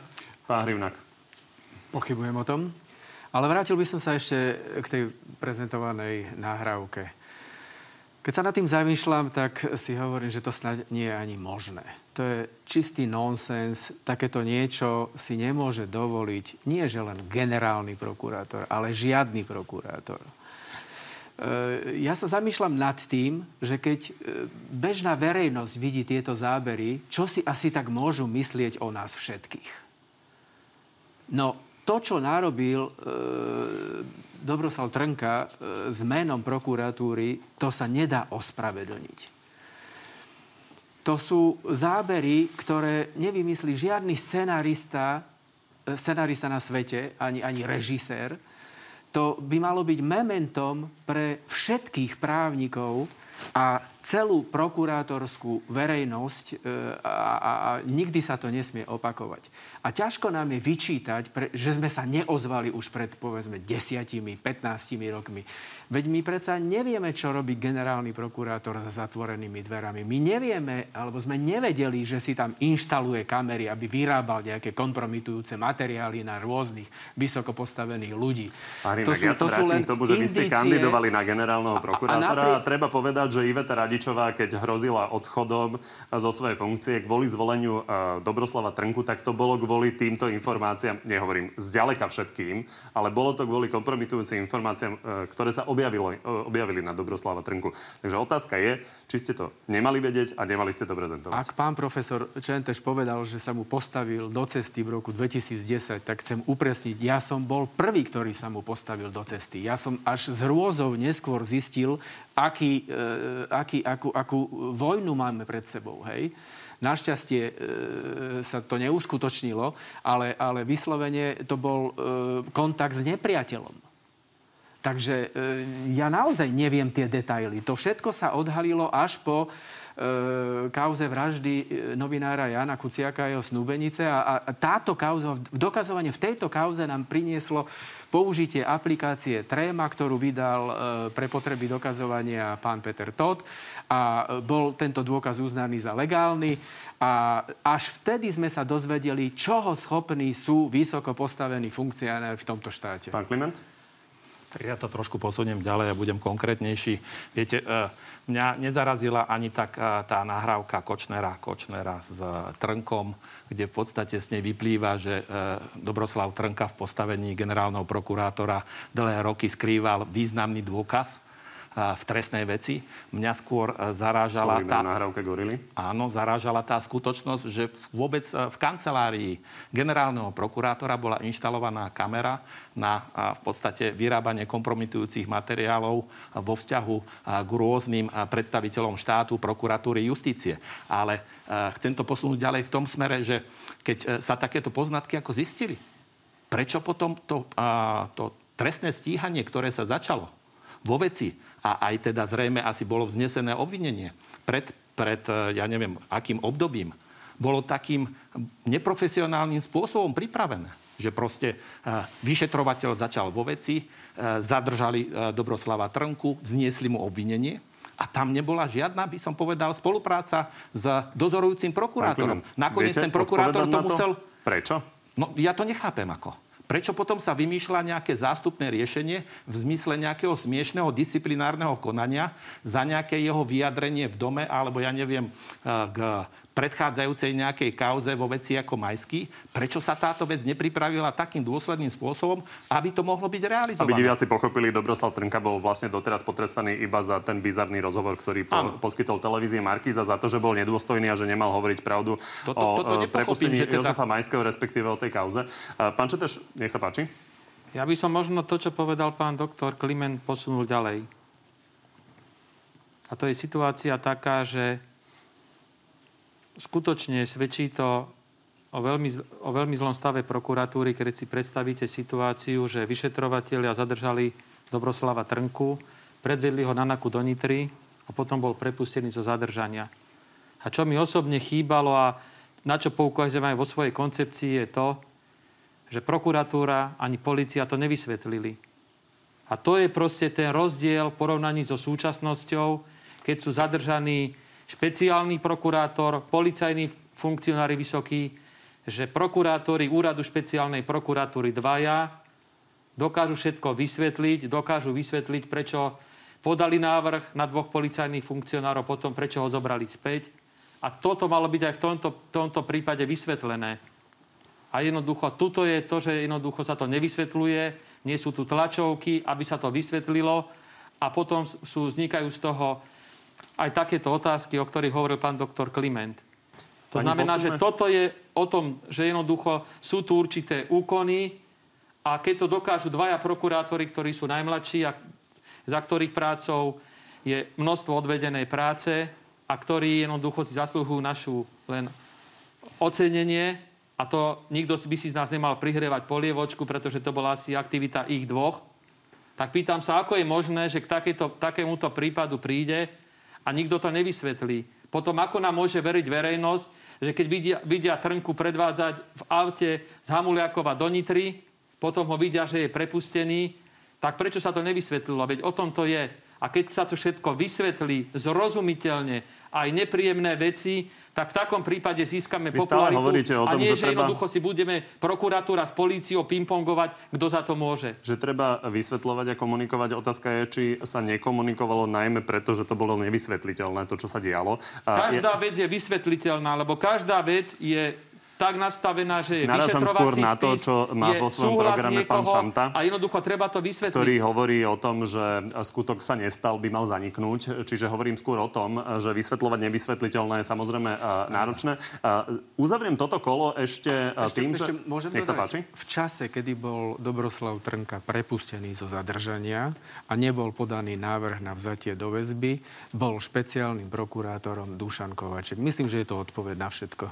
Pán Hrivnak. Pochybujem o tom. Ale vrátil by som sa ešte k tej prezentovanej náhrávke. Keď sa nad tým zamýšľam, tak si hovorím, že to snad nie je ani možné. To je čistý nonsens. Takéto niečo si nemôže dovoliť nie že len generálny prokurátor, ale žiadny prokurátor. E, ja sa zamýšľam nad tým, že keď e, bežná verejnosť vidí tieto zábery, čo si asi tak môžu myslieť o nás všetkých. No, to, čo narobil e, Dobroslav Trnka e, s menom prokuratúry, to sa nedá ospravedlniť. To sú zábery, ktoré nevymyslí žiadny scenárista, e, scenárista na svete, ani, ani režisér. To by malo byť mementom pre všetkých právnikov a celú prokurátorskú verejnosť e, a, a, a nikdy sa to nesmie opakovať. A ťažko nám je vyčítať, pre, že sme sa neozvali už pred, povedzme, desiatimi, 15 rokmi. Veď my predsa nevieme, čo robí generálny prokurátor za zatvorenými dverami. My nevieme, alebo sme nevedeli, že si tam inštaluje kamery, aby vyrábal nejaké kompromitujúce materiály na rôznych vysoko postavených ľudí. Pán to sú, ja to sú len tomu, že vy ste kandidovali na generálneho prokurátora a, a, napri... a treba povedať, že Iveta Radi Radičová, keď hrozila odchodom zo svojej funkcie kvôli zvoleniu e, Dobroslava Trnku, tak to bolo kvôli týmto informáciám, nehovorím zďaleka všetkým, ale bolo to kvôli kompromitujúcim informáciám, e, ktoré sa objavilo, e, objavili na Dobroslava Trnku. Takže otázka je, či ste to nemali vedieť a nemali ste to prezentovať. Ak pán profesor Čenteš povedal, že sa mu postavil do cesty v roku 2010, tak chcem upresniť, ja som bol prvý, ktorý sa mu postavil do cesty. Ja som až z hrôzov neskôr zistil, aký, e, aký, akú, akú vojnu máme pred sebou. Hej? Našťastie e, sa to neuskutočnilo, ale, ale vyslovene to bol e, kontakt s nepriateľom. Takže e, ja naozaj neviem tie detaily. To všetko sa odhalilo až po E, kauze vraždy e, novinára Jana Kuciaka a jeho snúbenice. A, a táto kauza, dokazovanie v tejto kauze nám prinieslo použitie aplikácie Tréma, ktorú vydal pre potreby dokazovania pán Peter Todd a bol tento dôkaz uznaný za legálny. A až vtedy sme sa dozvedeli, čoho schopní sú vysoko postavení funkcionári v tomto štáte. Pán Kliment? Ja to trošku posuniem ďalej a budem konkrétnejší. Viete, uh, Mňa nezarazila ani tak tá nahrávka Kočnera, Kočnera s e, Trnkom, kde v podstate z nej vyplýva, že e, Dobroslav Trnka v postavení generálneho prokurátora dlhé roky skrýval významný dôkaz v trestnej veci. Mňa skôr e, zarážala tá... nahrávke Gorily? Áno, zarážala tá skutočnosť, že vôbec e, v kancelárii generálneho prokurátora bola inštalovaná kamera na v podstate vyrábanie kompromitujúcich materiálov vo vzťahu k rôznym predstaviteľom štátu, prokuratúry, justície. Ale chcem to posunúť ďalej v tom smere, že keď sa takéto poznatky ako zistili, prečo potom to, to trestné stíhanie, ktoré sa začalo vo veci a aj teda zrejme asi bolo vznesené obvinenie pred, pred e, ja neviem, akým obdobím, bolo takým neprofesionálnym spôsobom pripravené že proste e, vyšetrovateľ začal vo veci, e, zadržali Dobroslava Trnku, vzniesli mu obvinenie a tam nebola žiadna, by som povedal, spolupráca s dozorujúcim prokurátorom. Nakoniec ten prokurátor to musel... Prečo? No, ja to nechápem ako. Prečo potom sa vymýšľa nejaké zástupné riešenie v zmysle nejakého smiešného disciplinárneho konania za nejaké jeho vyjadrenie v dome alebo ja neviem eh, k predchádzajúcej nejakej kauze vo veci ako Majský. Prečo sa táto vec nepripravila takým dôsledným spôsobom, aby to mohlo byť realizované? Aby diváci pochopili, Dobroslav Trnka bol vlastne doteraz potrestaný iba za ten bizarný rozhovor, ktorý po, poskytol televízie Markíza za to, že bol nedôstojný a že nemal hovoriť pravdu toto, o toto e, prepustení teda... Jozefa Majského, respektíve o tej kauze. E, pán Četeš, nech sa páči. Ja by som možno to, čo povedal pán doktor Kliment, posunul ďalej. A to je situácia taká, že skutočne svedčí to o veľmi, o veľmi zlom stave prokuratúry, keď si predstavíte situáciu, že vyšetrovatelia zadržali Dobroslava Trnku, predvedli ho na Naku do Nitry a potom bol prepustený zo zadržania. A čo mi osobne chýbalo a na čo poukazujem aj vo svojej koncepcii je to, že prokuratúra ani policia to nevysvetlili. A to je proste ten rozdiel v porovnaní so súčasnosťou, keď sú zadržaní špeciálny prokurátor, policajní funkcionári vysokí, že prokurátori úradu špeciálnej prokuratúry dvaja dokážu všetko vysvetliť, dokážu vysvetliť, prečo podali návrh na dvoch policajných funkcionárov, potom prečo ho zobrali späť. A toto malo byť aj v tomto, tomto prípade vysvetlené. A jednoducho, tuto je to, že jednoducho sa to nevysvetľuje, nie sú tu tlačovky, aby sa to vysvetlilo a potom sú, vznikajú z toho aj takéto otázky, o ktorých hovoril pán doktor Kliment. To Pani znamená, posledné? že toto je o tom, že jednoducho sú tu určité úkony a keď to dokážu dvaja prokurátori, ktorí sú najmladší a za ktorých prácou je množstvo odvedenej práce a ktorí jednoducho si zaslúhujú našu len ocenenie, a to nikto by si z nás nemal prihrievať polievočku, pretože to bola asi aktivita ich dvoch, tak pýtam sa, ako je možné, že k takéto, takémuto prípadu príde a nikto to nevysvetlí. Potom ako nám môže veriť verejnosť, že keď vidia, vidia Trnku predvádzať v aute z Hamuliakova do Nitry, potom ho vidia, že je prepustený, tak prečo sa to nevysvetlilo? Veď o tom to je. A keď sa to všetko vysvetlí zrozumiteľne, aj nepríjemné veci, tak v takom prípade získame Vy popularitu. hovoríte o tom, a nie, že, že treba... jednoducho si budeme prokuratúra s políciou pingpongovať, kto za to môže. Že treba vysvetľovať a komunikovať. Otázka je, či sa nekomunikovalo najmä preto, že to bolo nevysvetliteľné, to, čo sa dialo. Každá je... vec je vysvetliteľná, lebo každá vec je tak nastavená, že je Narážam skôr na to, čo má vo svojom programe pán Šanta. A jednoducho treba to vysvetliť. Ktorý hovorí o tom, že skutok sa nestal, by mal zaniknúť. Čiže hovorím skôr o tom, že vysvetľovať nevysvetliteľné je samozrejme náročné. Uzavriem toto kolo ešte, ešte tým, ešte že... Môžem Nech sa páči. V čase, kedy bol Dobroslav Trnka prepustený zo zadržania a nebol podaný návrh na vzatie do väzby, bol špeciálnym prokurátorom Dušan Kovaček. Myslím, že je to odpoveď na všetko.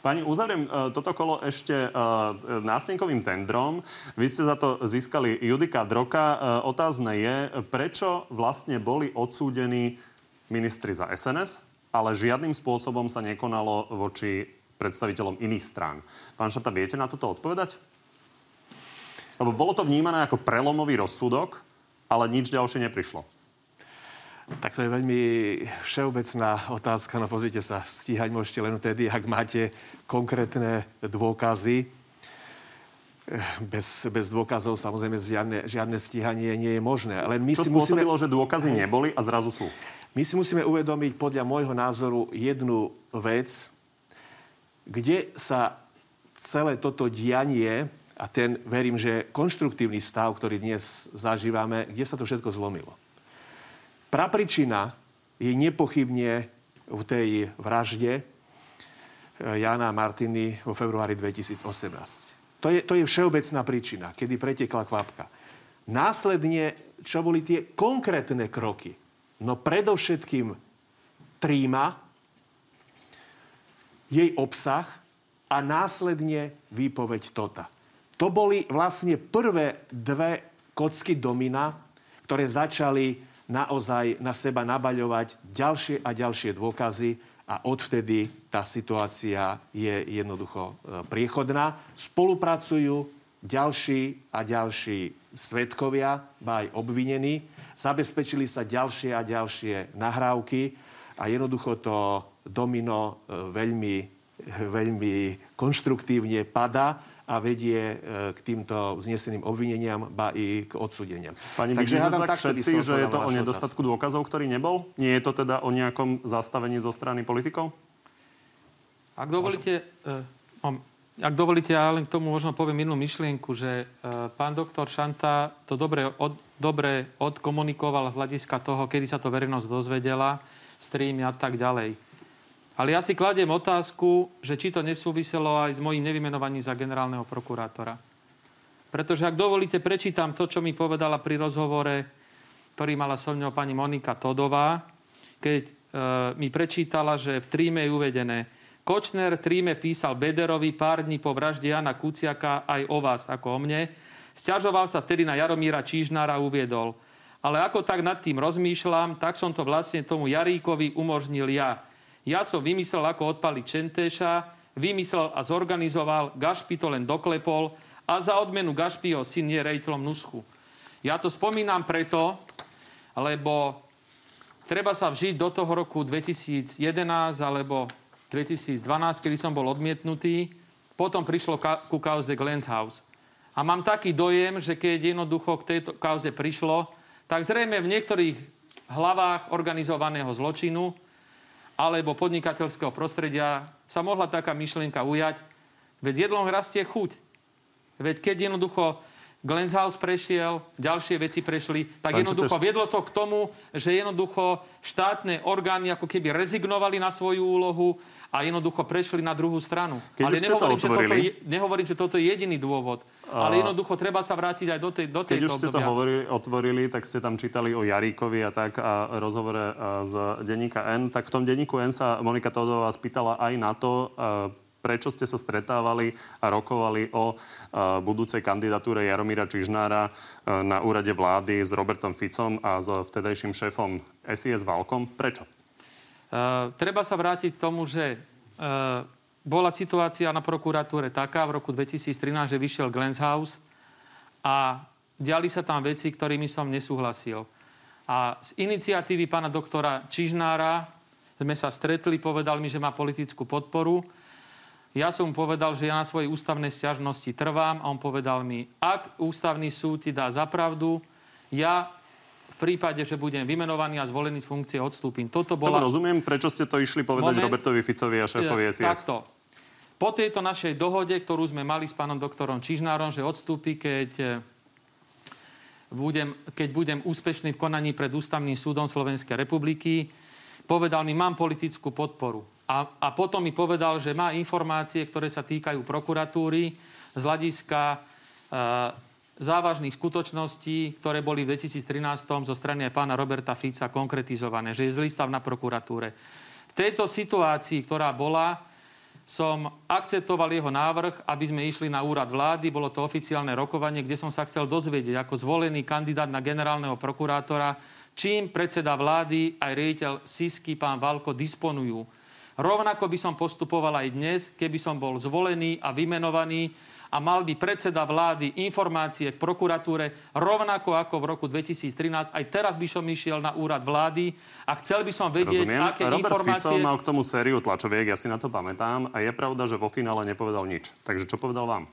Pani, uzavriem uh, toto kolo ešte uh, nástenkovým tendrom. Vy ste za to získali judika Droka. Uh, otázne je, prečo vlastne boli odsúdení ministri za SNS, ale žiadnym spôsobom sa nekonalo voči predstaviteľom iných strán. Pán Šata, viete na toto odpovedať? Lebo bolo to vnímané ako prelomový rozsudok, ale nič ďalšie neprišlo. Tak to je veľmi všeobecná otázka. No pozrite sa, stíhať môžete len vtedy, ak máte konkrétne dôkazy. Bez, bez dôkazov samozrejme žiadne, žiadne stíhanie nie je možné. Len my Čo si musíme... že dôkazy neboli a zrazu sú? My si musíme uvedomiť podľa môjho názoru jednu vec, kde sa celé toto dianie a ten, verím, že konštruktívny stav, ktorý dnes zažívame, kde sa to všetko zlomilo. Prapričina je nepochybne v tej vražde eh, Jana Martiny vo februári 2018. To je, to je všeobecná príčina, kedy pretekla kvapka. Následne, čo boli tie konkrétne kroky? No predovšetkým tríma, jej obsah a následne výpoveď Tota. To boli vlastne prvé dve kocky domina, ktoré začali naozaj na seba nabaľovať ďalšie a ďalšie dôkazy a odvtedy tá situácia je jednoducho e, priechodná. Spolupracujú ďalší a ďalší svetkovia, ba aj obvinení. Zabezpečili sa ďalšie a ďalšie nahrávky a jednoducho to domino e, veľmi, veľmi konštruktívne pada a vedie e, k týmto vzneseným obvineniam, ba i k odsudeniam. Pani Takže hádam tak všetci, že je to o nedostatku otázku. dôkazov, ktorý nebol? Nie je to teda o nejakom zastavení zo strany politikov? Ak dovolíte, uh, ak dovolíte, ja len k tomu možno poviem inú myšlienku, že uh, pán doktor Šanta to dobre, od, dobre odkomunikoval z hľadiska toho, kedy sa to verejnosť dozvedela, streamy a tak ďalej. Ale ja si kladiem otázku, že či to nesúviselo aj s mojím nevymenovaním za generálneho prokurátora. Pretože ak dovolíte, prečítam to, čo mi povedala pri rozhovore ktorý mala so mňou pani Monika Todová, keď e, mi prečítala, že v tríme je uvedené Kočner tríme písal Bederovi pár dní po vražde Jana Kuciaka aj o vás, ako o mne. Sťažoval sa vtedy na Jaromíra Čížnára a uviedol. Ale ako tak nad tým rozmýšľam, tak som to vlastne tomu Jaríkovi umožnil ja. Ja som vymyslel, ako odpaliť Čentéša, vymyslel a zorganizoval, Gašpi to len doklepol a za odmenu Gašpiho syn je rejiteľom Nuschu. Ja to spomínam preto, lebo treba sa vžiť do toho roku 2011 alebo 2012, kedy som bol odmietnutý. Potom prišlo ka- ku kauze Glens House. A mám taký dojem, že keď jednoducho k tejto kauze prišlo, tak zrejme v niektorých hlavách organizovaného zločinu alebo podnikateľského prostredia sa mohla taká myšlienka ujať, veď jedlom rastie chuť. Veď keď jednoducho Glens House prešiel, ďalšie veci prešli, tak Pán jednoducho Četeš... viedlo to k tomu, že jednoducho štátne orgány ako keby rezignovali na svoju úlohu a jednoducho prešli na druhú stranu. Keď ale nehovorím, to že toto je, nehovorím, že toto je jediný dôvod. Ale jednoducho treba sa vrátiť aj do, tej, do tejto Keď už ste obdobia. to hovorili, otvorili, tak ste tam čítali o Jaríkovi a tak a rozhovore z denníka N. Tak v tom denníku N sa Monika Todová spýtala aj na to, prečo ste sa stretávali a rokovali o uh, budúcej kandidatúre Jaromíra Čižnára uh, na úrade vlády s Robertom Ficom a s vtedajším šéfom SIS Valkom. Prečo? Uh, treba sa vrátiť k tomu, že bola situácia na prokuratúre taká v roku 2013, že vyšiel Glens House a diali sa tam veci, ktorými som nesúhlasil. A z iniciatívy pána doktora Čižnára sme sa stretli, povedal mi, že má politickú podporu ja som mu povedal, že ja na svojej ústavnej stiažnosti trvám a on povedal mi, ak ústavný súd ti dá zapravdu, ja prípade, že budem vymenovaný a zvolený z funkcie, odstúpim. Toto bola... Dobre, rozumiem, prečo ste to išli povedať Moment. Robertovi Ficovi a šéfovi SIS. Takto. Po tejto našej dohode, ktorú sme mali s pánom doktorom Čižnárom, že odstúpi, keď eh, budem, keď budem úspešný v konaní pred Ústavným súdom Slovenskej republiky, povedal mi, mám politickú podporu. A, a potom mi povedal, že má informácie, ktoré sa týkajú prokuratúry z hľadiska e, závažných skutočností, ktoré boli v 2013 zo strany pána Roberta Fica konkretizované, že je zlý stav na prokuratúre. V tejto situácii, ktorá bola, som akceptoval jeho návrh, aby sme išli na úrad vlády. Bolo to oficiálne rokovanie, kde som sa chcel dozvedieť ako zvolený kandidát na generálneho prokurátora, čím predseda vlády aj riaditeľ Sisky, pán Valko, disponujú Rovnako by som postupoval aj dnes, keby som bol zvolený a vymenovaný a mal by predseda vlády informácie k prokuratúre rovnako ako v roku 2013. Aj teraz by som išiel na úrad vlády a chcel by som vedieť, Rozumiem. aké Robert informácie... Fico mal k tomu sériu tlačoviek, ja si na to pamätám. A je pravda, že vo finále nepovedal nič. Takže čo povedal vám? E,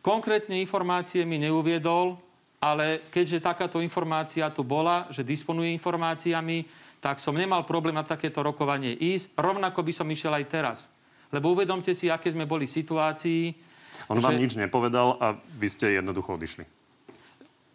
konkrétne informácie mi neuviedol, ale keďže takáto informácia tu bola, že disponuje informáciami, tak som nemal problém na takéto rokovanie ísť. Rovnako by som išiel aj teraz. Lebo uvedomte si, aké sme boli situácii. On že... vám nič nepovedal a vy ste jednoducho odišli.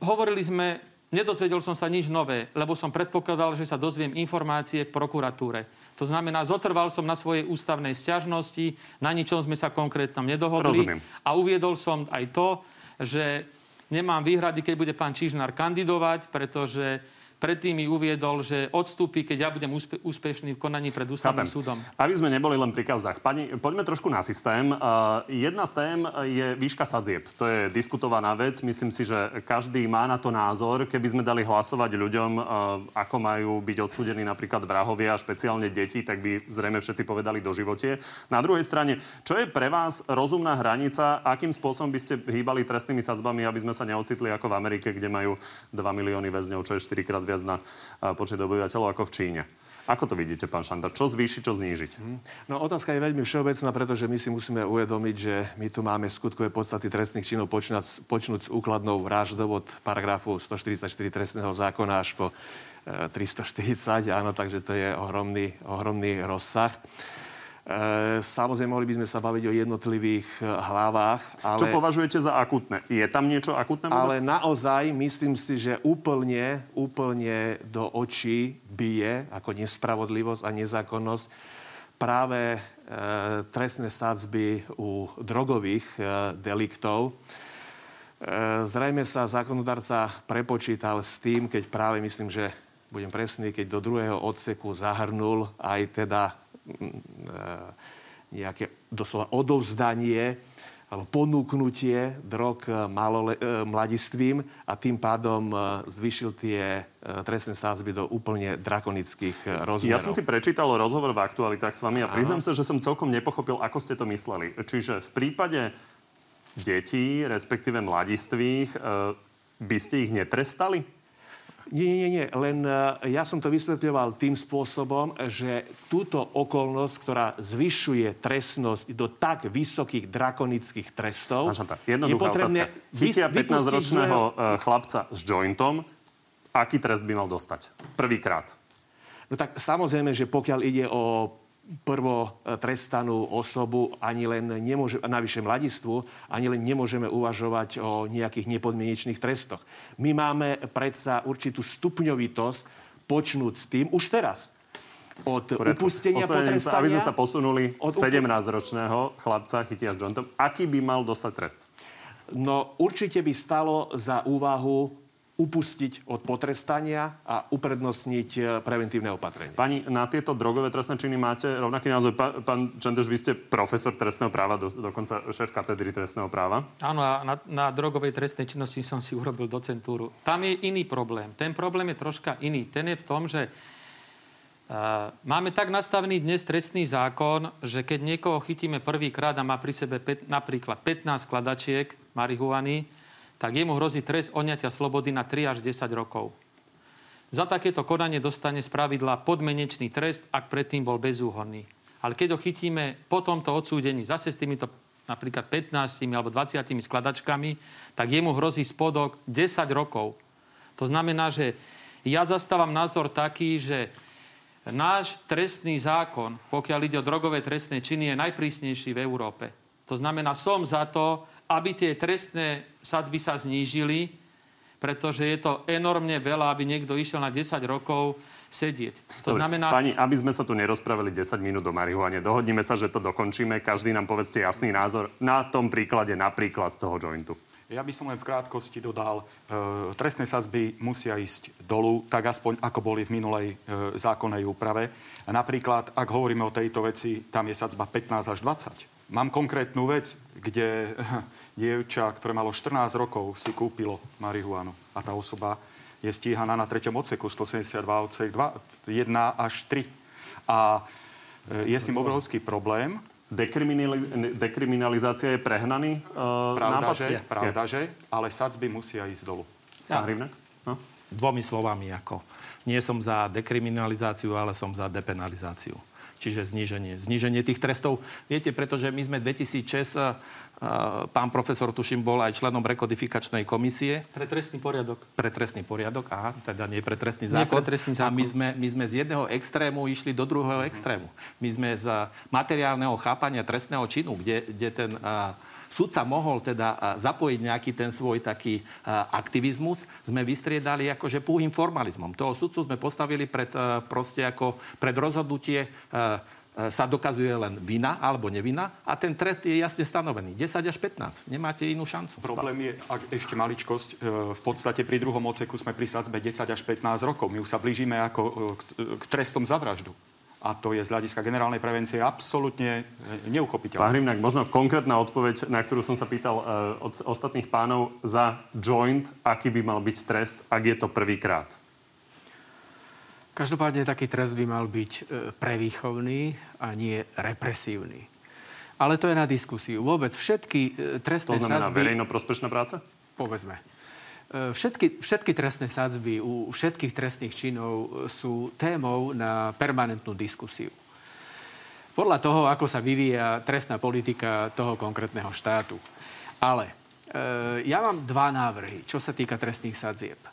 Hovorili sme, nedozvedel som sa nič nové, lebo som predpokladal, že sa dozviem informácie k prokuratúre. To znamená, zotrval som na svojej ústavnej stiažnosti, na ničom sme sa konkrétnom nedohodli. Rozumiem. A uviedol som aj to, že nemám výhrady, keď bude pán Čižnár kandidovať, pretože predtým mi uviedol, že odstúpi, keď ja budem úspe- úspešný v konaní pred ústavným Chápem. súdom. Aby sme neboli len pri kauzách. Pani, poďme trošku na systém. Uh, jedna z tém je výška sadzieb. To je diskutovaná vec. Myslím si, že každý má na to názor. Keby sme dali hlasovať ľuďom, uh, ako majú byť odsúdení napríklad vrahovia, špeciálne deti, tak by zrejme všetci povedali do živote. Na druhej strane, čo je pre vás rozumná hranica? Akým spôsobom by ste hýbali trestnými sadzbami, aby sme sa neocitli ako v Amerike, kde majú 2 milióny väzňov, čo je 4 krát viac na počet obyvateľov ako v Číne. Ako to vidíte, pán Šandar? Čo zvýšiť, čo znížiť? Mhm. No otázka je veľmi všeobecná, pretože my si musíme uvedomiť, že my tu máme skutkové podstaty trestných činov počnúť, počnúť s úkladnou vraždou od paragrafu 144 trestného zákona až po 340, e, áno, takže to je ohromný, ohromný rozsah. E, samozrejme, mohli by sme sa baviť o jednotlivých e, hlavách. Ale, Čo považujete za akutné? Je tam niečo akutné? Ale naozaj myslím si, že úplne, úplne do očí bije ako nespravodlivosť a nezákonnosť práve e, trestné sadzby u drogových e, deliktov. zrejme sa zákonodarca prepočítal s tým, keď práve myslím, že budem presný, keď do druhého odseku zahrnul aj teda e, nejaké doslova odovzdanie alebo ponúknutie drog malole, e, mladistvím a tým pádom e, zvyšil tie trestné sázby do úplne drakonických rozmerov. Ja som si prečítal rozhovor v aktualitách s vami a priznám sa, že som celkom nepochopil, ako ste to mysleli. Čiže v prípade detí, respektíve mladistvých, by ste ich netrestali? Nie, nie, nie. Len e, ja som to vysvetľoval tým spôsobom, že túto okolnosť, ktorá zvyšuje trestnosť do tak vysokých drakonických trestov, je potrebné Chytia 15-ročného e, chlapca s jointom, aký trest by mal dostať? Prvýkrát. No tak samozrejme, že pokiaľ ide o prvo trestanú osobu, ani len nemôže, navyše mladistvu, ani len nemôžeme uvažovať o nejakých nepodmienečných trestoch. My máme predsa určitú stupňovitosť počnúť s tým už teraz. Od Poriadku. upustenia potrestania... Aby sme sa posunuli od 17-ročného chlapca chytia s Johntom. Aký by mal dostať trest? No určite by stalo za úvahu upustiť od potrestania a uprednostniť e, preventívne opatrenie. Pani, na tieto drogové trestné činy máte rovnaký názor. Pán, pán Čendeš, vy ste profesor trestného práva, do, dokonca šéf katedry trestného práva. Áno, a na, na drogovej trestnej činnosti som si urobil docentúru. Tam je iný problém. Ten problém je troška iný. Ten je v tom, že Uh, máme tak nastavený dnes trestný zákon, že keď niekoho chytíme prvýkrát a má pri sebe pet, napríklad 15 skladačiek marihuany, tak jemu hrozí trest odňatia slobody na 3 až 10 rokov. Za takéto konanie dostane z pravidla podmenečný trest, ak predtým bol bezúhonný. Ale keď ho chytíme po tomto odsúdení zase s týmito napríklad 15 alebo 20 skladačkami, tak jemu hrozí spodok 10 rokov. To znamená, že ja zastávam názor taký, že náš trestný zákon, pokiaľ ide o drogové trestné činy, je najprísnejší v Európe. To znamená, som za to, aby tie trestné sadzby sa znížili, pretože je to enormne veľa, aby niekto išiel na 10 rokov sedieť. To Dobre, znamená... Pani, aby sme sa tu nerozprávali 10 minút do marihuane, dohodnime sa, že to dokončíme. Každý nám povedzte jasný názor na tom príklade napríklad toho jointu. Ja by som len v krátkosti dodal, e, trestné sadzby musia ísť dolu, tak aspoň ako boli v minulej e, zákonnej úprave. A napríklad, ak hovoríme o tejto veci, tam je sadzba 15 až 20. Mám konkrétnu vec, kde dievča, ktoré malo 14 rokov, si kúpilo marihuanu. A tá osoba je stíhaná na treťom odseku 172 odsek 2, 1 až 3. A e, je s tým obrovský problém. Dekriminali- dekriminalizácia je prehnaný uh, pravda, nápad? že, je. pravda, že, ale sadzby musia ísť dolu. Ja. No? Dvomi slovami ako. Nie som za dekriminalizáciu, ale som za depenalizáciu čiže zníženie, zníženie tých trestov. Viete, pretože my sme 2006, pán profesor, tuším, bol aj členom rekodifikačnej komisie. Pre trestný poriadok. Pre trestný poriadok, aha, teda nie pre trestný zákon. Nie pre trestný zákon. A my sme, my sme z jedného extrému išli do druhého extrému. My sme z materiálneho chápania trestného činu, kde, kde ten... Uh, sudca mohol teda zapojiť nejaký ten svoj taký aktivizmus, sme vystriedali akože púhým formalizmom. Toho sudcu sme postavili pred, proste ako pred rozhodnutie sa dokazuje len vina alebo nevina a ten trest je jasne stanovený. 10 až 15. Nemáte inú šancu. Problém je, ak ešte maličkosť, e, v podstate pri druhom oceku sme pri sadzbe 10 až 15 rokov. My už sa blížime ako e, k trestom za vraždu a to je z hľadiska generálnej prevencie absolútne e, neuchopiteľné. Pán Hrimnak, možno konkrétna odpoveď, na ktorú som sa pýtal uh, od ostatných pánov za joint, aký by mal byť trest, ak je to prvýkrát? Každopádne taký trest by mal byť e, prevýchovný a nie represívny. Ale to je na diskusiu. Vôbec všetky trestné To znamená sadzby... verejnoprospešná práca? Povedzme. E, všetky, všetky trestné sadzby u všetkých trestných činov sú témou na permanentnú diskusiu. Podľa toho, ako sa vyvíja trestná politika toho konkrétneho štátu. Ale e, ja mám dva návrhy, čo sa týka trestných sadzieb. E,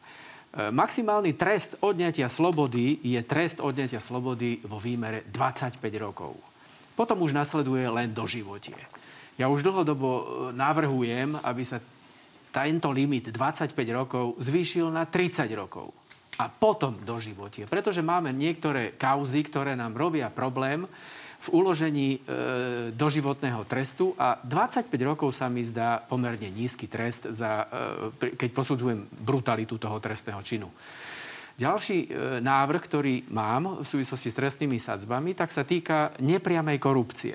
maximálny trest odňatia slobody je trest odňatia slobody vo výmere 25 rokov. Potom už nasleduje len doživotie. Ja už dlhodobo e, navrhujem, aby sa tento limit 25 rokov zvýšil na 30 rokov. A potom do životie. Pretože máme niektoré kauzy, ktoré nám robia problém v uložení e, doživotného trestu a 25 rokov sa mi zdá pomerne nízky trest, za, e, keď posudzujem brutalitu toho trestného činu. Ďalší e, návrh, ktorý mám v súvislosti s trestnými sadzbami, tak sa týka nepriamej korupcie.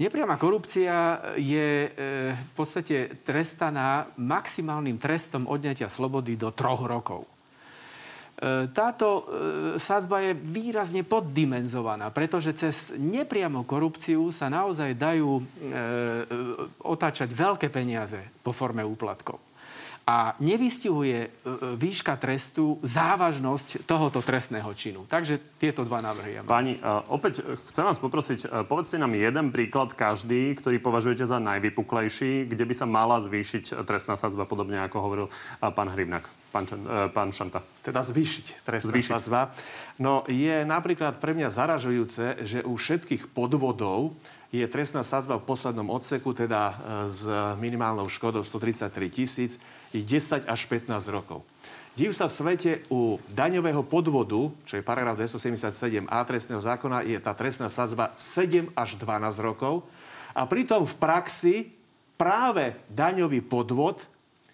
Nepriama korupcia je e, v podstate trestaná maximálnym trestom odňatia slobody do troch rokov. E, táto e, sadzba je výrazne poddimenzovaná, pretože cez nepriamo korupciu sa naozaj dajú e, otáčať veľké peniaze po forme úplatkov a nevystihuje e, e, výška trestu závažnosť tohoto trestného činu. Takže tieto dva návrhy. Ja Pani, e, opäť chcem vás poprosiť, povedzte nám jeden príklad každý, ktorý považujete za najvypuklejší, kde by sa mala zvýšiť trestná sadzba, podobne ako hovoril pán Hrivnak, pán, pán Šanta. Teda zvýšiť trestná zvýšiť. sadzba. No je napríklad pre mňa zaražujúce, že u všetkých podvodov je trestná sadzba v poslednom odseku, teda s minimálnou škodou 133 tisíc, je 10 až 15 rokov. Div sa svete u daňového podvodu, čo je paragraf 277a trestného zákona, je tá trestná sadzba 7 až 12 rokov. A pritom v praxi práve daňový podvod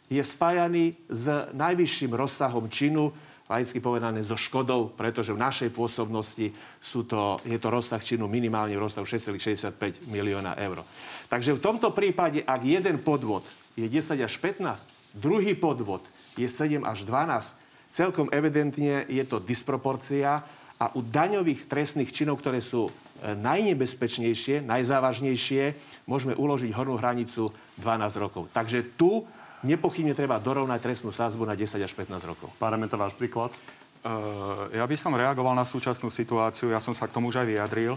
je spájaný s najvyšším rozsahom činu, laicky povedané so škodou, pretože v našej pôsobnosti sú to, je to rozsah činu minimálne v rozsahu 6,65 milióna eur. Takže v tomto prípade, ak jeden podvod je 10 až 15, Druhý podvod je 7 až 12. Celkom evidentne je to disproporcia a u daňových trestných činov, ktoré sú e, najnebezpečnejšie, najzávažnejšie, môžeme uložiť hornú hranicu 12 rokov. Takže tu nepochybne treba dorovnať trestnú sázbu na 10 až 15 rokov. Pán to váš príklad? Uh, ja by som reagoval na súčasnú situáciu, ja som sa k tomu už aj vyjadril.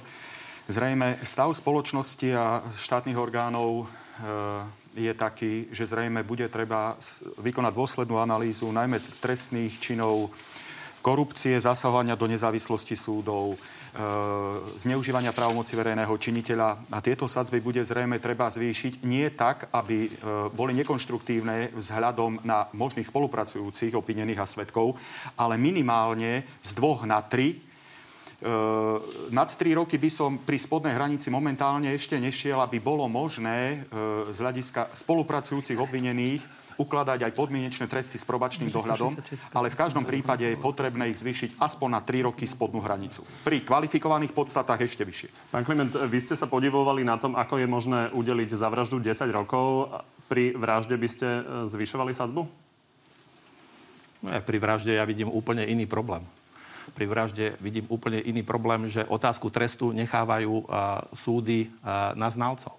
Zrejme stav spoločnosti a štátnych orgánov uh, je taký, že zrejme bude treba vykonať dôslednú analýzu najmä trestných činov korupcie, zasahovania do nezávislosti súdov, e, zneužívania právomoci verejného činiteľa. A tieto sadzby bude zrejme treba zvýšiť nie tak, aby e, boli nekonštruktívne vzhľadom na možných spolupracujúcich obvinených a svetkov, ale minimálne z dvoch na tri nad 3 roky by som pri spodnej hranici momentálne ešte nešiel, aby bolo možné uh, z hľadiska spolupracujúcich obvinených ukladať aj podmienečné tresty s probačným dohľadom, ale v každom prípade je potrebné ich zvýšiť aspoň na 3 roky spodnú hranicu. Pri kvalifikovaných podstatách ešte vyššie. Pán Kliment, vy ste sa podivovali na tom, ako je možné udeliť za vraždu 10 rokov. Pri vražde by ste e, zvyšovali sadzbu? No ja pri vražde ja vidím úplne iný problém pri vražde vidím úplne iný problém, že otázku trestu nechávajú súdy na znalcov.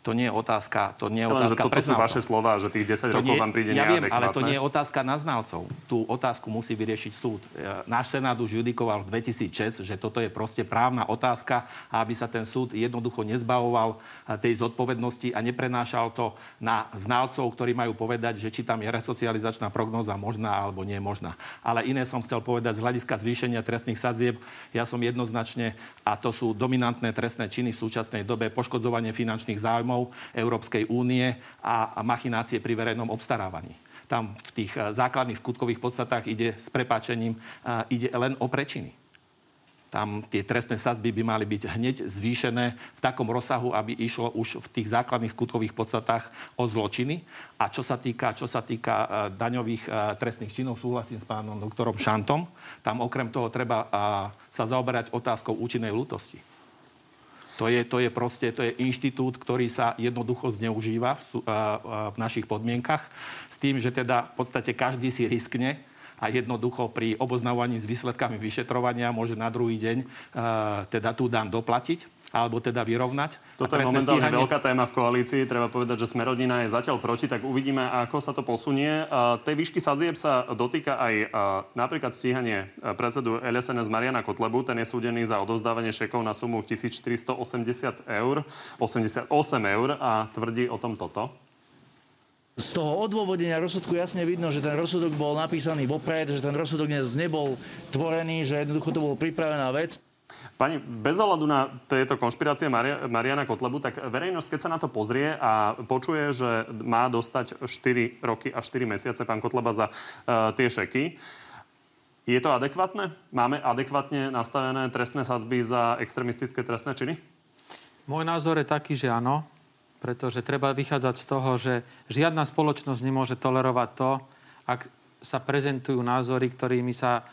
To nie je otázka, to nie je otázka pre sú vaše slova, že tých 10 to rokov nie, vám príde Ja viem, ale to nie je otázka na znalcov. Tú otázku musí vyriešiť súd. E, náš senát už judikoval v 2006, že toto je proste právna otázka a aby sa ten súd jednoducho nezbavoval e, tej zodpovednosti a neprenášal to na znalcov, ktorí majú povedať, že či tam je resocializačná prognóza možná alebo nie možná. Ale iné som chcel povedať z hľadiska zvýšenia trestných sadzieb. Ja som jednoznačne, a to sú dominantné trestné činy v súčasnej dobe, poškodzovanie finančných záujmov záujmov Európskej únie a, machinácie pri verejnom obstarávaní. Tam v tých eh, základných skutkových podstatách ide s prepáčením, eh, ide len o prečiny. Tam tie trestné sadzby by mali byť hneď zvýšené v takom rozsahu, aby išlo už v tých základných skutkových podstatách o zločiny. A čo sa týka, čo sa týka uh, daňových trestných činov, súhlasím s pánom doktorom Šantom, tam okrem toho treba sa zaoberať otázkou účinnej ľútosti. To je, to je proste, to je inštitút, ktorý sa jednoducho zneužíva v, v našich podmienkach s tým, že teda v podstate každý si riskne a jednoducho pri oboznávání s výsledkami vyšetrovania môže na druhý deň teda tú dan doplatiť alebo teda vyrovnať. Toto je momentálne stíhanie... veľká téma v koalícii. Treba povedať, že Smerodina je zatiaľ proti, tak uvidíme, ako sa to posunie. Tej výšky sadzieb sa dotýka aj napríklad stíhanie predsedu LSNS Mariana Kotlebu. Ten je súdený za odovzdávanie šekov na sumu 1480 eur, 88 eur a tvrdí o tom toto. Z toho odôvodenia rozsudku jasne vidno, že ten rozsudok bol napísaný vopred, že ten rozsudok dnes nebol tvorený, že jednoducho to bol pripravená vec. Pani, bez ohľadu na tieto konšpirácie Maria, Mariana Kotlebu, tak verejnosť, keď sa na to pozrie a počuje, že má dostať 4 roky a 4 mesiace pán Kotleba za uh, tie šeky, Je to adekvátne? Máme adekvátne nastavené trestné sadzby za extremistické trestné činy? Môj názor je taký, že áno, pretože treba vychádzať z toho, že žiadna spoločnosť nemôže tolerovať to, ak sa prezentujú názory, ktorými sa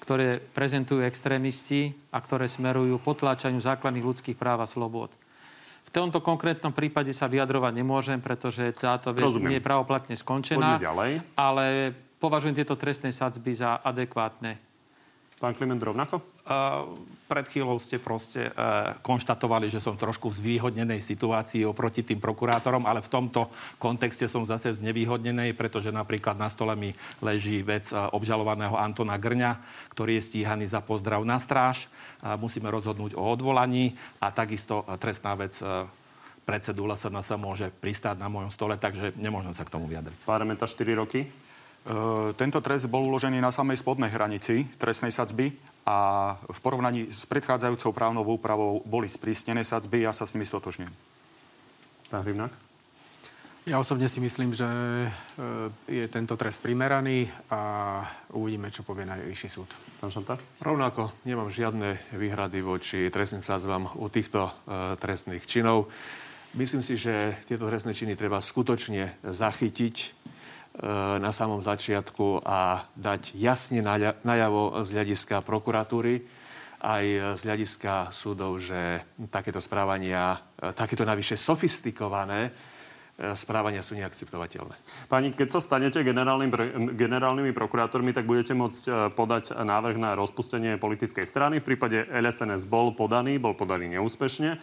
ktoré prezentujú extrémisti a ktoré smerujú potláčaniu základných ľudských práv a slobod. V tomto konkrétnom prípade sa vyjadrovať nemôžem, pretože táto vec Rozumiem. nie je pravoplatne skončená. Ale považujem tieto trestné sadzby za adekvátne. Pán Kliment, rovnako? Pred chvíľou ste proste uh, konštatovali, že som trošku v zvýhodnenej situácii oproti tým prokurátorom, ale v tomto kontexte som zase v znevýhodnenej, pretože napríklad na stole mi leží vec uh, obžalovaného Antona Grňa, ktorý je stíhaný za pozdrav na stráž. Uh, musíme rozhodnúť o odvolaní a takisto uh, trestná vec uh, predsedu LSNS môže pristáť na mojom stole, takže nemôžem sa k tomu vyjadriť. Parlamenta 4 roky. E, tento trest bol uložený na samej spodnej hranici trestnej sadzby a v porovnaní s predchádzajúcou právnou úpravou boli sprísnené sadzby. Ja sa s nimi stotožňujem. Pán Hrivnák? Ja osobne si myslím, že e, je tento trest primeraný a uvidíme, čo povie najvyšší súd. Pán Šanta? Rovnako nemám žiadne výhrady voči trestným sadzbám u týchto e, trestných činov. Myslím si, že tieto trestné činy treba skutočne zachytiť na samom začiatku a dať jasne najavo z hľadiska prokuratúry aj z hľadiska súdov, že takéto správania, takéto navyše sofistikované e, správania sú neakceptovateľné. Pani, keď sa stanete generálnym, generálnymi prokurátormi, tak budete môcť podať návrh na rozpustenie politickej strany. V prípade LSNS bol podaný, bol podaný neúspešne.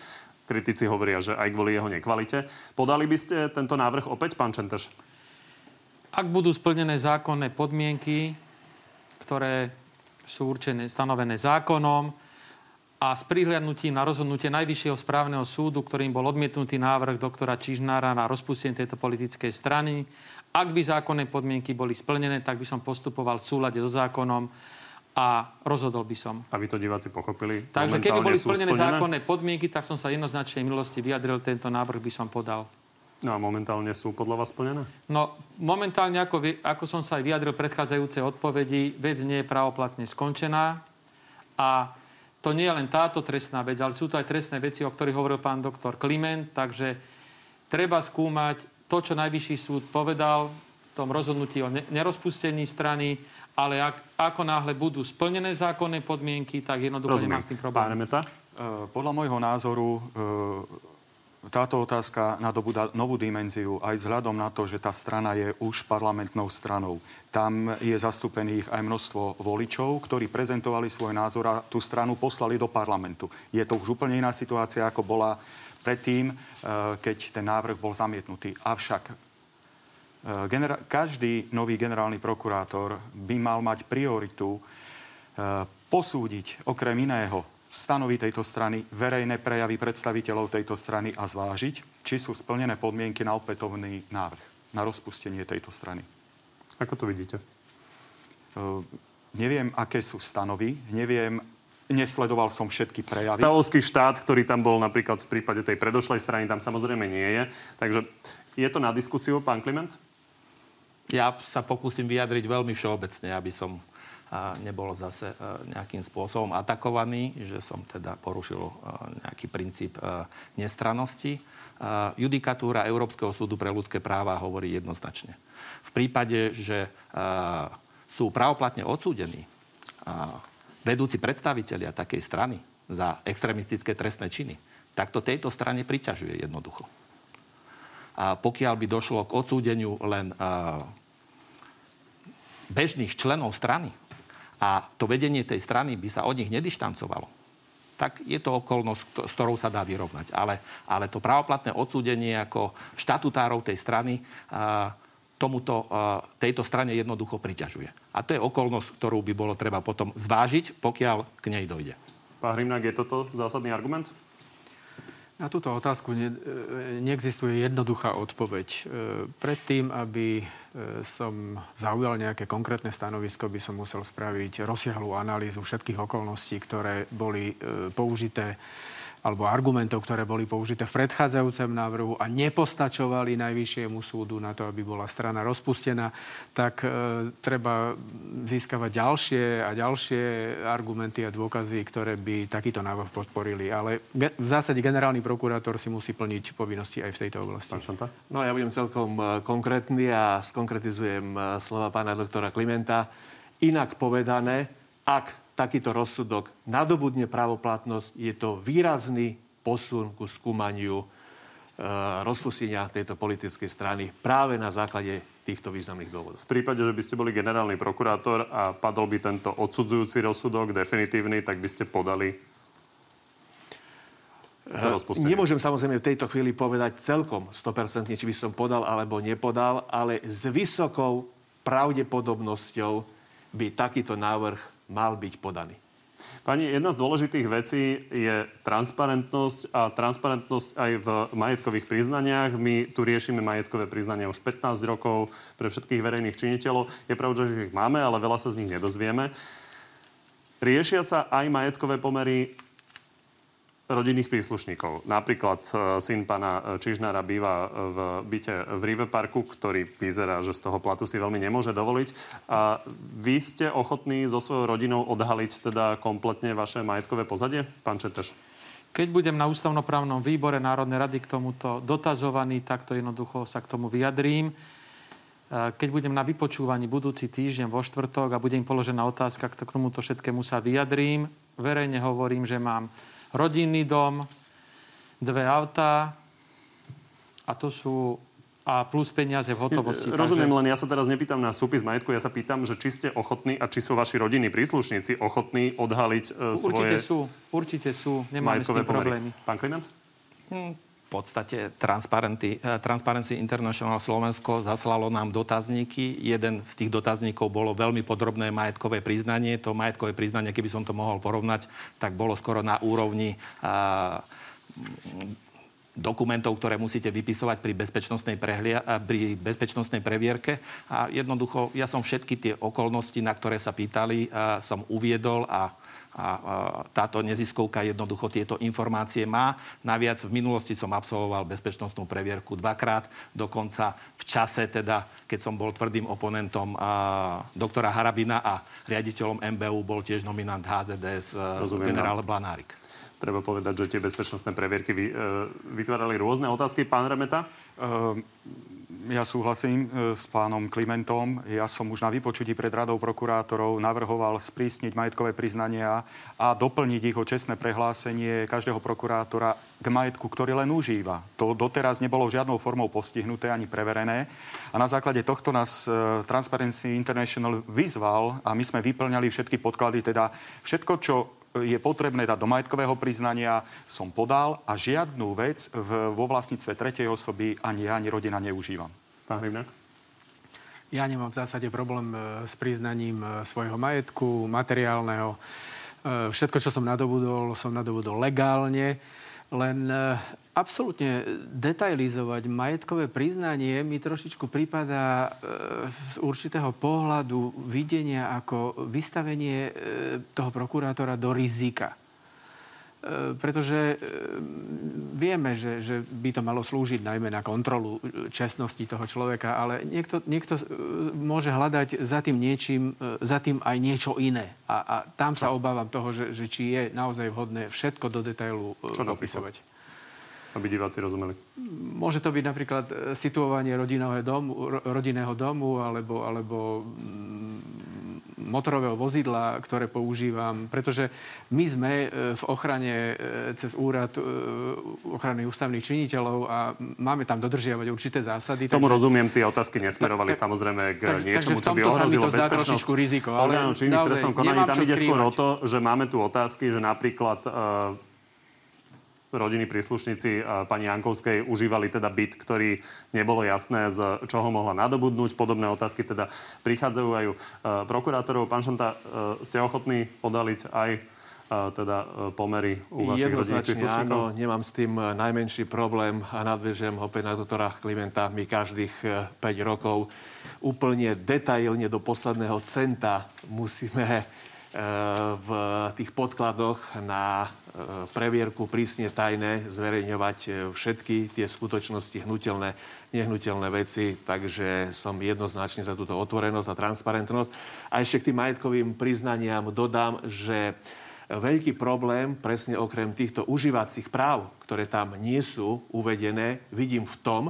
Kritici hovoria, že aj kvôli jeho nekvalite. Podali by ste tento návrh opäť, pán Čenteš? Ak budú splnené zákonné podmienky, ktoré sú určené, stanovené zákonom a s prihľadnutím na rozhodnutie Najvyššieho správneho súdu, ktorým bol odmietnutý návrh doktora Čižnára na rozpustenie tejto politickej strany, ak by zákonné podmienky boli splnené, tak by som postupoval v súlade so zákonom a rozhodol by som. Aby to diváci pochopili. Takže keby boli splnené, splnené zákonné podmienky, tak som sa jednoznačne milosti vyjadril, tento návrh by som podal. No a momentálne sú podľa vás splnené? No momentálne, ako, ako som sa aj vyjadril predchádzajúcej odpovedi, vec nie je pravoplatne skončená a to nie je len táto trestná vec, ale sú to aj trestné veci, o ktorých hovoril pán doktor Kliment, takže treba skúmať to, čo najvyšší súd povedal v tom rozhodnutí o nerozpustení strany, ale ak, ako náhle budú splnené zákonné podmienky, tak jednoducho nemám s tým problém. Pán Meta? Uh, podľa môjho názoru uh, táto otázka nadobúda novú dimenziu aj vzhľadom na to, že tá strana je už parlamentnou stranou. Tam je zastúpených aj množstvo voličov, ktorí prezentovali svoj názor a tú stranu poslali do parlamentu. Je to už úplne iná situácia, ako bola predtým, eh, keď ten návrh bol zamietnutý. Avšak eh, genera- každý nový generálny prokurátor by mal mať prioritu eh, posúdiť okrem iného stanoví tejto strany verejné prejavy predstaviteľov tejto strany a zvážiť, či sú splnené podmienky na opätovný návrh, na rozpustenie tejto strany. Ako to vidíte? Uh, neviem, aké sú stanovy, neviem, nesledoval som všetky prejavy. Stavovský štát, ktorý tam bol napríklad v prípade tej predošlej strany, tam samozrejme nie je. Takže je to na diskusiu, pán Kliment? Ja sa pokúsim vyjadriť veľmi všeobecne, aby som nebol zase e, nejakým spôsobom atakovaný, že som teda porušil e, nejaký princíp e, nestrannosti. Judikatúra Európskeho súdu pre ľudské práva hovorí jednoznačne. V prípade, že sú pravoplatne odsúdení vedúci predstavitelia takej strany za extremistické trestné činy, tak to tejto strane priťažuje jednoducho. A pokiaľ by došlo k odsúdeniu len bežných členov strany, a to vedenie tej strany by sa od nich nedištancovalo, tak je to okolnosť, s ktorou sa dá vyrovnať. Ale, ale to pravoplatné odsúdenie ako štatutárov tej strany a, tomuto, a, tejto strane jednoducho priťažuje. A to je okolnosť, ktorú by bolo treba potom zvážiť, pokiaľ k nej dojde. Pán Hrimnak, je toto zásadný argument? Na túto otázku ne, e, neexistuje jednoduchá odpoveď. E, predtým, aby e, som zaujal nejaké konkrétne stanovisko, by som musel spraviť rozsiahlú analýzu všetkých okolností, ktoré boli použité alebo argumentov, ktoré boli použité v predchádzajúcem návrhu a nepostačovali Najvyššiemu súdu na to, aby bola strana rozpustená, tak e, treba získavať ďalšie a ďalšie argumenty a dôkazy, ktoré by takýto návrh podporili. Ale v zásade generálny prokurátor si musí plniť povinnosti aj v tejto oblasti. No ja budem celkom e, konkrétny a skonkretizujem e, slova pána doktora Klimenta. Inak povedané, ak takýto rozsudok nadobudne pravoplatnosť, je to výrazný posun ku skúmaniu e, rozpustenia tejto politickej strany práve na základe týchto významných dôvodov. V prípade, že by ste boli generálny prokurátor a padol by tento odsudzujúci rozsudok definitívny, tak by ste podali Nemôžem samozrejme v tejto chvíli povedať celkom 100%, či by som podal alebo nepodal, ale s vysokou pravdepodobnosťou by takýto návrh mal byť podaný. Pani, jedna z dôležitých vecí je transparentnosť a transparentnosť aj v majetkových priznaniach. My tu riešime majetkové priznania už 15 rokov pre všetkých verejných činiteľov. Je pravda, že ich máme, ale veľa sa z nich nedozvieme. Riešia sa aj majetkové pomery rodinných príslušníkov. Napríklad e, syn pána e, Čižnára býva v byte v Rive Parku, ktorý vyzerá, že z toho platu si veľmi nemôže dovoliť. A vy ste ochotní so svojou rodinou odhaliť teda kompletne vaše majetkové pozadie? Pán Četeš. Keď budem na ústavnoprávnom výbore Národnej rady k tomuto dotazovaný, tak to jednoducho sa k tomu vyjadrím. E, keď budem na vypočúvaní budúci týždeň vo štvrtok a budem položená otázka, k tomuto všetkému sa vyjadrím. Verejne hovorím, že mám rodinný dom, dve autá a to sú a plus peniaze v hotovosti. Rozumiem, takže... len ja sa teraz nepýtam na súpis majetku, ja sa pýtam, že či ste ochotní a či sú vaši rodinní príslušníci ochotní odhaliť uh, svoje... Určite sú, určite sú, nemáme s tým problémy. Pán Kliment? V podstate eh, Transparency International Slovensko zaslalo nám dotazníky. Jeden z tých dotazníkov bolo veľmi podrobné majetkové priznanie. To majetkové priznanie, keby som to mohol porovnať, tak bolo skoro na úrovni a, dokumentov, ktoré musíte vypisovať pri bezpečnostnej, prehlia- pri bezpečnostnej previerke. A jednoducho, ja som všetky tie okolnosti, na ktoré sa pýtali, som uviedol a a táto neziskovka jednoducho tieto informácie má. Naviac v minulosti som absolvoval bezpečnostnú previerku dvakrát, dokonca v čase teda, keď som bol tvrdým oponentom a, doktora Harabina a riaditeľom MBU bol tiež nominant HZDS Rozumiem, generál Blanárik. Treba povedať, že tie bezpečnostné previerky vy, e, vytvárali rôzne otázky. Pán Remeta? Uh, ja súhlasím e, s pánom Klimentom. Ja som už na vypočutí pred radou prokurátorov navrhoval sprísniť majetkové priznania a doplniť ich o čestné prehlásenie každého prokurátora k majetku, ktorý len užíva. To doteraz nebolo žiadnou formou postihnuté ani preverené. A na základe tohto nás e, Transparency International vyzval a my sme vyplňali všetky podklady, teda všetko, čo je potrebné dať do majetkového priznania, som podal a žiadnu vec v, vo vlastníctve tretej osoby ani ja, ani rodina neužívam. Pán Hrivňák? Ja nemám v zásade problém e, s priznaním e, svojho majetku, materiálneho. E, všetko, čo som nadobudol, som nadobudol legálne. Len absolútne detailizovať majetkové priznanie mi trošičku prípada z určitého pohľadu videnia ako vystavenie toho prokurátora do rizika. E, pretože e, vieme, že, že by to malo slúžiť najmä na kontrolu e, čestnosti toho človeka, ale niekto, niekto môže hľadať za tým niečím, za tým aj niečo iné. A, a tam sa obávam toho, že, že či je naozaj vhodné všetko do detailu opisovať. Aby diváci rozumeli. Môže to byť napríklad situovanie rodinného domu, rodinného domu alebo, alebo mm, motorového vozidla, ktoré používam, pretože my sme e, v ochrane e, cez úrad e, ochrany ústavných činiteľov a máme tam dodržiavať určité zásady. Tomu takže... rozumiem, tie otázky nesmerovali ta, samozrejme k tak, niečomu, čo by ohrozilo bezpečnosť. riziko. Ale orgánov činných v trestnom konaní. Tam ide skôr o to, že máme tu otázky, že napríklad uh, rodiny príslušníci pani Jankovskej užívali teda byt, ktorý nebolo jasné, z čoho mohla nadobudnúť. Podobné otázky teda prichádzajú aj prokurátorov. Pán Šanta, e, ste ochotní podaliť aj e, teda e, pomery u vašich rodinných príslušníkov? áno, nemám s tým najmenší problém a nadviežem opäť na doktora Klimenta. My každých 5 rokov úplne detailne do posledného centa musíme v tých podkladoch na previerku prísne tajné zverejňovať všetky tie skutočnosti hnutelné, nehnuteľné veci, takže som jednoznačne za túto otvorenosť a transparentnosť. A ešte k tým majetkovým priznaniam dodám, že veľký problém, presne okrem týchto užívacích práv, ktoré tam nie sú uvedené, vidím v tom,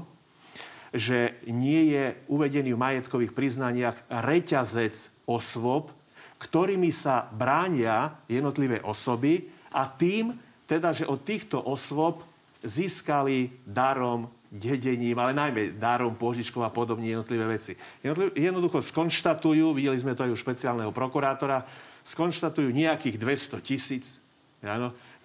že nie je uvedený v majetkových priznaniach reťazec osôb, ktorými sa bránia jednotlivé osoby a tým, teda, že od týchto osôb získali darom, dedením, ale najmä darom, požičkou a podobne jednotlivé veci. Jednoducho skonštatujú, videli sme to aj u špeciálneho prokurátora, skonštatujú nejakých 200 tisíc,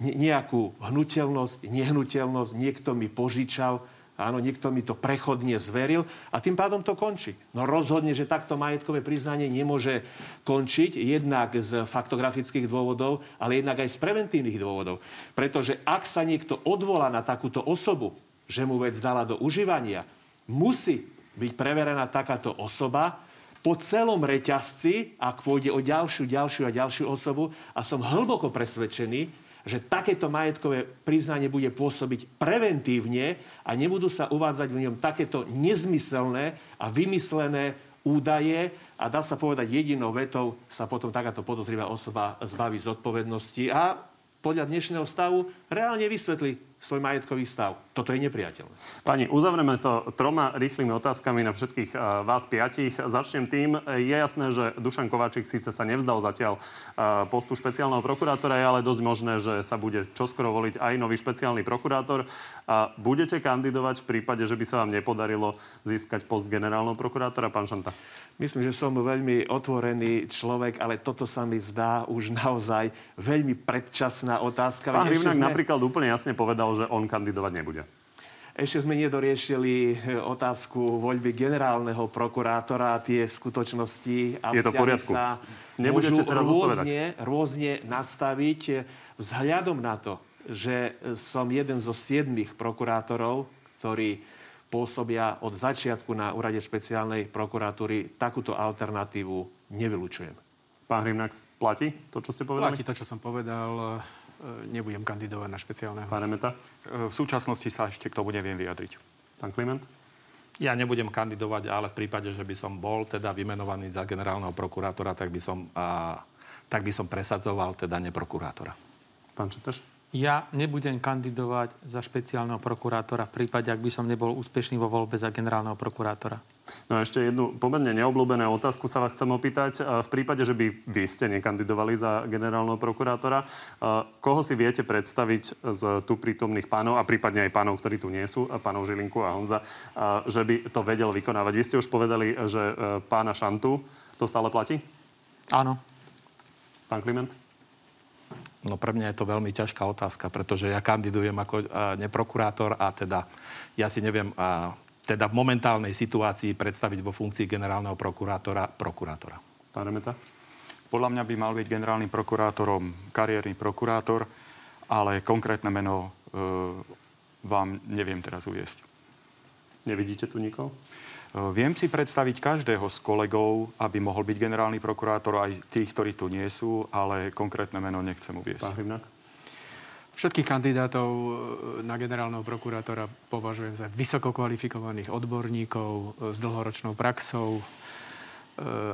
nejakú hnutelnosť, nehnuteľnosť, niekto mi požičal, Áno, niekto mi to prechodne zveril a tým pádom to končí. No rozhodne, že takto majetkové priznanie nemôže končiť jednak z faktografických dôvodov, ale jednak aj z preventívnych dôvodov. Pretože ak sa niekto odvolá na takúto osobu, že mu vec dala do užívania, musí byť preverená takáto osoba po celom reťazci, ak pôjde o ďalšiu, ďalšiu a ďalšiu osobu. A som hlboko presvedčený, že takéto majetkové priznanie bude pôsobiť preventívne a nebudú sa uvádzať v ňom takéto nezmyselné a vymyslené údaje a dá sa povedať jedinou vetou sa potom takáto podozrivá osoba zbaví zodpovednosti a podľa dnešného stavu reálne vysvetlí svoj majetkový stav. Toto je nepriateľné. Pani, uzavreme to troma rýchlymi otázkami na všetkých uh, vás piatich. Začnem tým. Je jasné, že Dušan Kováčik síce sa nevzdal zatiaľ uh, postu špeciálneho prokurátora, je ale dosť možné, že sa bude čoskoro voliť aj nový špeciálny prokurátor. A budete kandidovať v prípade, že by sa vám nepodarilo získať post generálneho prokurátora, pán Šanta? Myslím, že som veľmi otvorený človek, ale toto sa mi zdá už naozaj veľmi predčasná otázka. Pán Hrivnak sme... napríklad úplne jasne povedal, že on kandidovať nebude. Ešte sme nedoriešili eh, otázku voľby generálneho prokurátora, tie skutočnosti a Je to poriadku. sa Nebudete môžu teraz rôzne, rôzne nastaviť vzhľadom na to, že som jeden zo siedmých prokurátorov, ktorí pôsobia od začiatku na úrade špeciálnej prokuratúry, takúto alternatívu nevylučujem. Pán Hrimnak, platí to, čo ste povedali? Platí to, čo som povedal. E, nebudem kandidovať na špeciálneho. Pán Remeta? E, v súčasnosti sa ešte k tomu neviem vyjadriť. Pán Kliment? Ja nebudem kandidovať, ale v prípade, že by som bol teda vymenovaný za generálneho prokurátora, tak by som, a, tak by som presadzoval teda neprokurátora. Pán Četeš? Ja nebudem kandidovať za špeciálneho prokurátora v prípade, ak by som nebol úspešný vo voľbe za generálneho prokurátora. No a ešte jednu pomerne neobľúbenú otázku sa vás chcem opýtať. V prípade, že by vy ste nekandidovali za generálneho prokurátora, koho si viete predstaviť z tu prítomných pánov a prípadne aj pánov, ktorí tu nie sú, pánov Žilinku a Honza, že by to vedel vykonávať? Vy ste už povedali, že e, pána Šantu, to stále platí? Áno. Pán Kliment? No pre mňa je to veľmi ťažká otázka, pretože ja kandidujem ako neprokurátor a teda ja si neviem teda v momentálnej situácii predstaviť vo funkcii generálneho prokurátora prokurátora. Pán Remeta? Podľa mňa by mal byť generálnym prokurátorom kariérny prokurátor, ale konkrétne meno e, vám neviem teraz uviesť. Nevidíte tu nikoho? Eh, viem si predstaviť každého z kolegov, aby mohol byť generálny prokurátor, aj tých, ktorí tu nie sú, ale konkrétne meno nechcem uviesť. Pán Hybnak? Všetkých kandidátov eh, na generálneho prokurátora považujem za vysoko kvalifikovaných odborníkov eh, s dlhoročnou praxou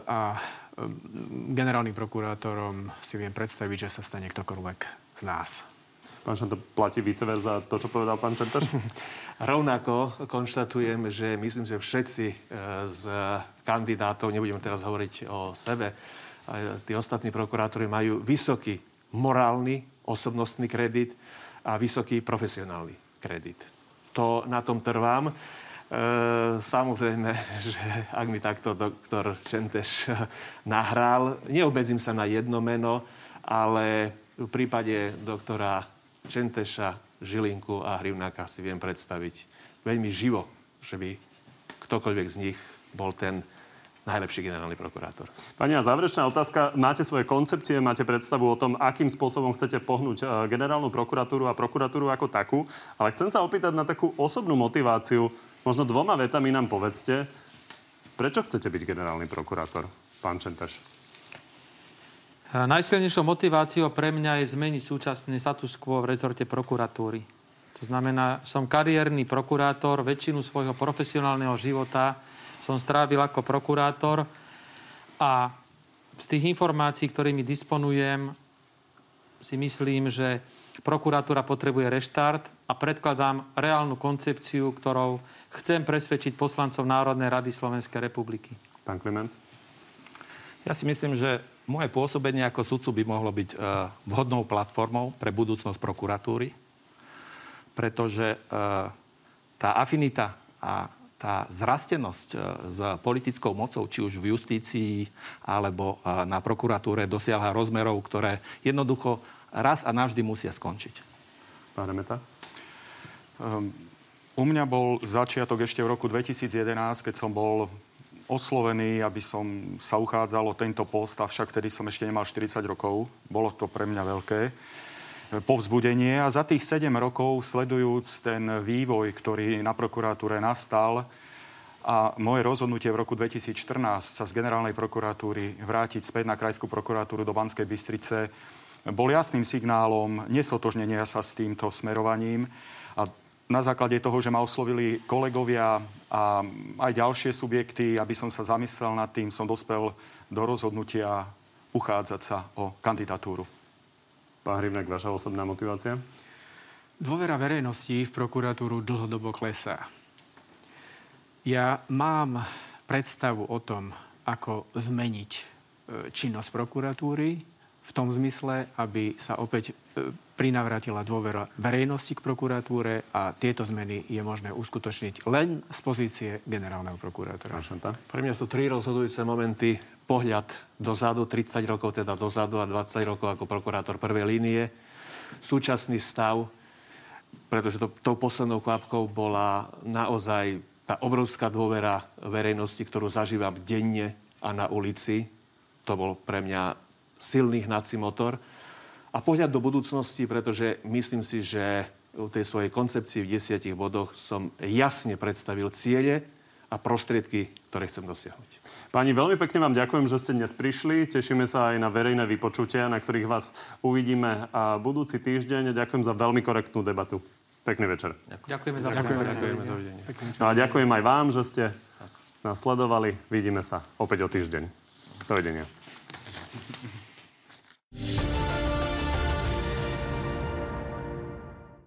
a generálnym prokurátorom si viem predstaviť, že sa stane ktokoľvek z nás. Pán to platí vice verza to, čo povedal pán Čentaš? Rovnako konštatujem, že myslím, že všetci z kandidátov, nebudeme teraz hovoriť o sebe, tí ostatní prokurátori majú vysoký morálny, osobnostný kredit a vysoký profesionálny kredit. To na tom trvám. E, samozrejme, že ak mi takto doktor Čenteš nahral, neobmedzím sa na jedno meno, ale v prípade doktora Čenteša Žilinku a Hrivnáka si viem predstaviť veľmi živo, že by ktokoľvek z nich bol ten najlepší generálny prokurátor. Pani a záverečná otázka. Máte svoje koncepcie, máte predstavu o tom, akým spôsobom chcete pohnúť e, generálnu prokuratúru a prokuratúru ako takú, ale chcem sa opýtať na takú osobnú motiváciu. Možno dvoma vetami nám povedzte, prečo chcete byť generálny prokurátor, pán Čentaš? Najsilnejšou motiváciou pre mňa je zmeniť súčasný status quo v rezorte prokuratúry. To znamená, som kariérny prokurátor, väčšinu svojho profesionálneho života som strávil ako prokurátor a z tých informácií, ktorými disponujem, si myslím, že prokuratúra potrebuje reštart a predkladám reálnu koncepciu, ktorou chcem presvedčiť poslancov Národnej rady Slovenskej republiky. Pán Kliment? Ja si myslím, že moje pôsobenie ako sudcu by mohlo byť uh, vhodnou platformou pre budúcnosť prokuratúry, pretože uh, tá afinita a tá zrastenosť uh, s politickou mocou, či už v justícii alebo uh, na prokuratúre, dosiahla rozmerov, ktoré jednoducho raz a navždy musia skončiť. Pán Remeta? Um, u mňa bol začiatok ešte v roku 2011, keď som bol oslovený, aby som sa uchádzal o tento post, avšak vtedy som ešte nemal 40 rokov. Bolo to pre mňa veľké e, povzbudenie a za tých 7 rokov sledujúc ten vývoj, ktorý na prokuratúre nastal a moje rozhodnutie v roku 2014 sa z generálnej prokuratúry vrátiť späť na krajskú prokuratúru do Banskej Bystrice bol jasným signálom nestotožnenia sa s týmto smerovaním a na základe toho, že ma oslovili kolegovia a aj ďalšie subjekty, aby som sa zamyslel nad tým, som dospel do rozhodnutia uchádzať sa o kandidatúru. Pán Hrivnek, vaša osobná motivácia? Dôvera verejnosti v prokuratúru dlhodobo klesá. Ja mám predstavu o tom, ako zmeniť e, činnosť prokuratúry v tom zmysle, aby sa opäť e, prinavratila dôvera verejnosti k prokuratúre a tieto zmeny je možné uskutočniť len z pozície generálneho prokurátora. Pre mňa sú tri rozhodujúce momenty. Pohľad dozadu, 30 rokov teda dozadu a 20 rokov ako prokurátor prvej línie. Súčasný stav, pretože to, tou poslednou kvapkou bola naozaj tá obrovská dôvera verejnosti, ktorú zažívam denne a na ulici. To bol pre mňa silný hnací motor a pohľad do budúcnosti, pretože myslím si, že u tej svojej koncepcii v desiatich bodoch som jasne predstavil ciele a prostriedky, ktoré chcem dosiahnuť. Pani veľmi pekne vám ďakujem, že ste dnes prišli. Tešíme sa aj na verejné vypočutia, na ktorých vás uvidíme a budúci týždeň. Ďakujem za veľmi korektnú debatu. Pekný večer. Ďakujeme za ďakujeme, ďakujeme, dovidenia. No a ďakujem aj vám, že ste nás sledovali. Vidíme sa opäť o týždeň. Dovidenia. thank you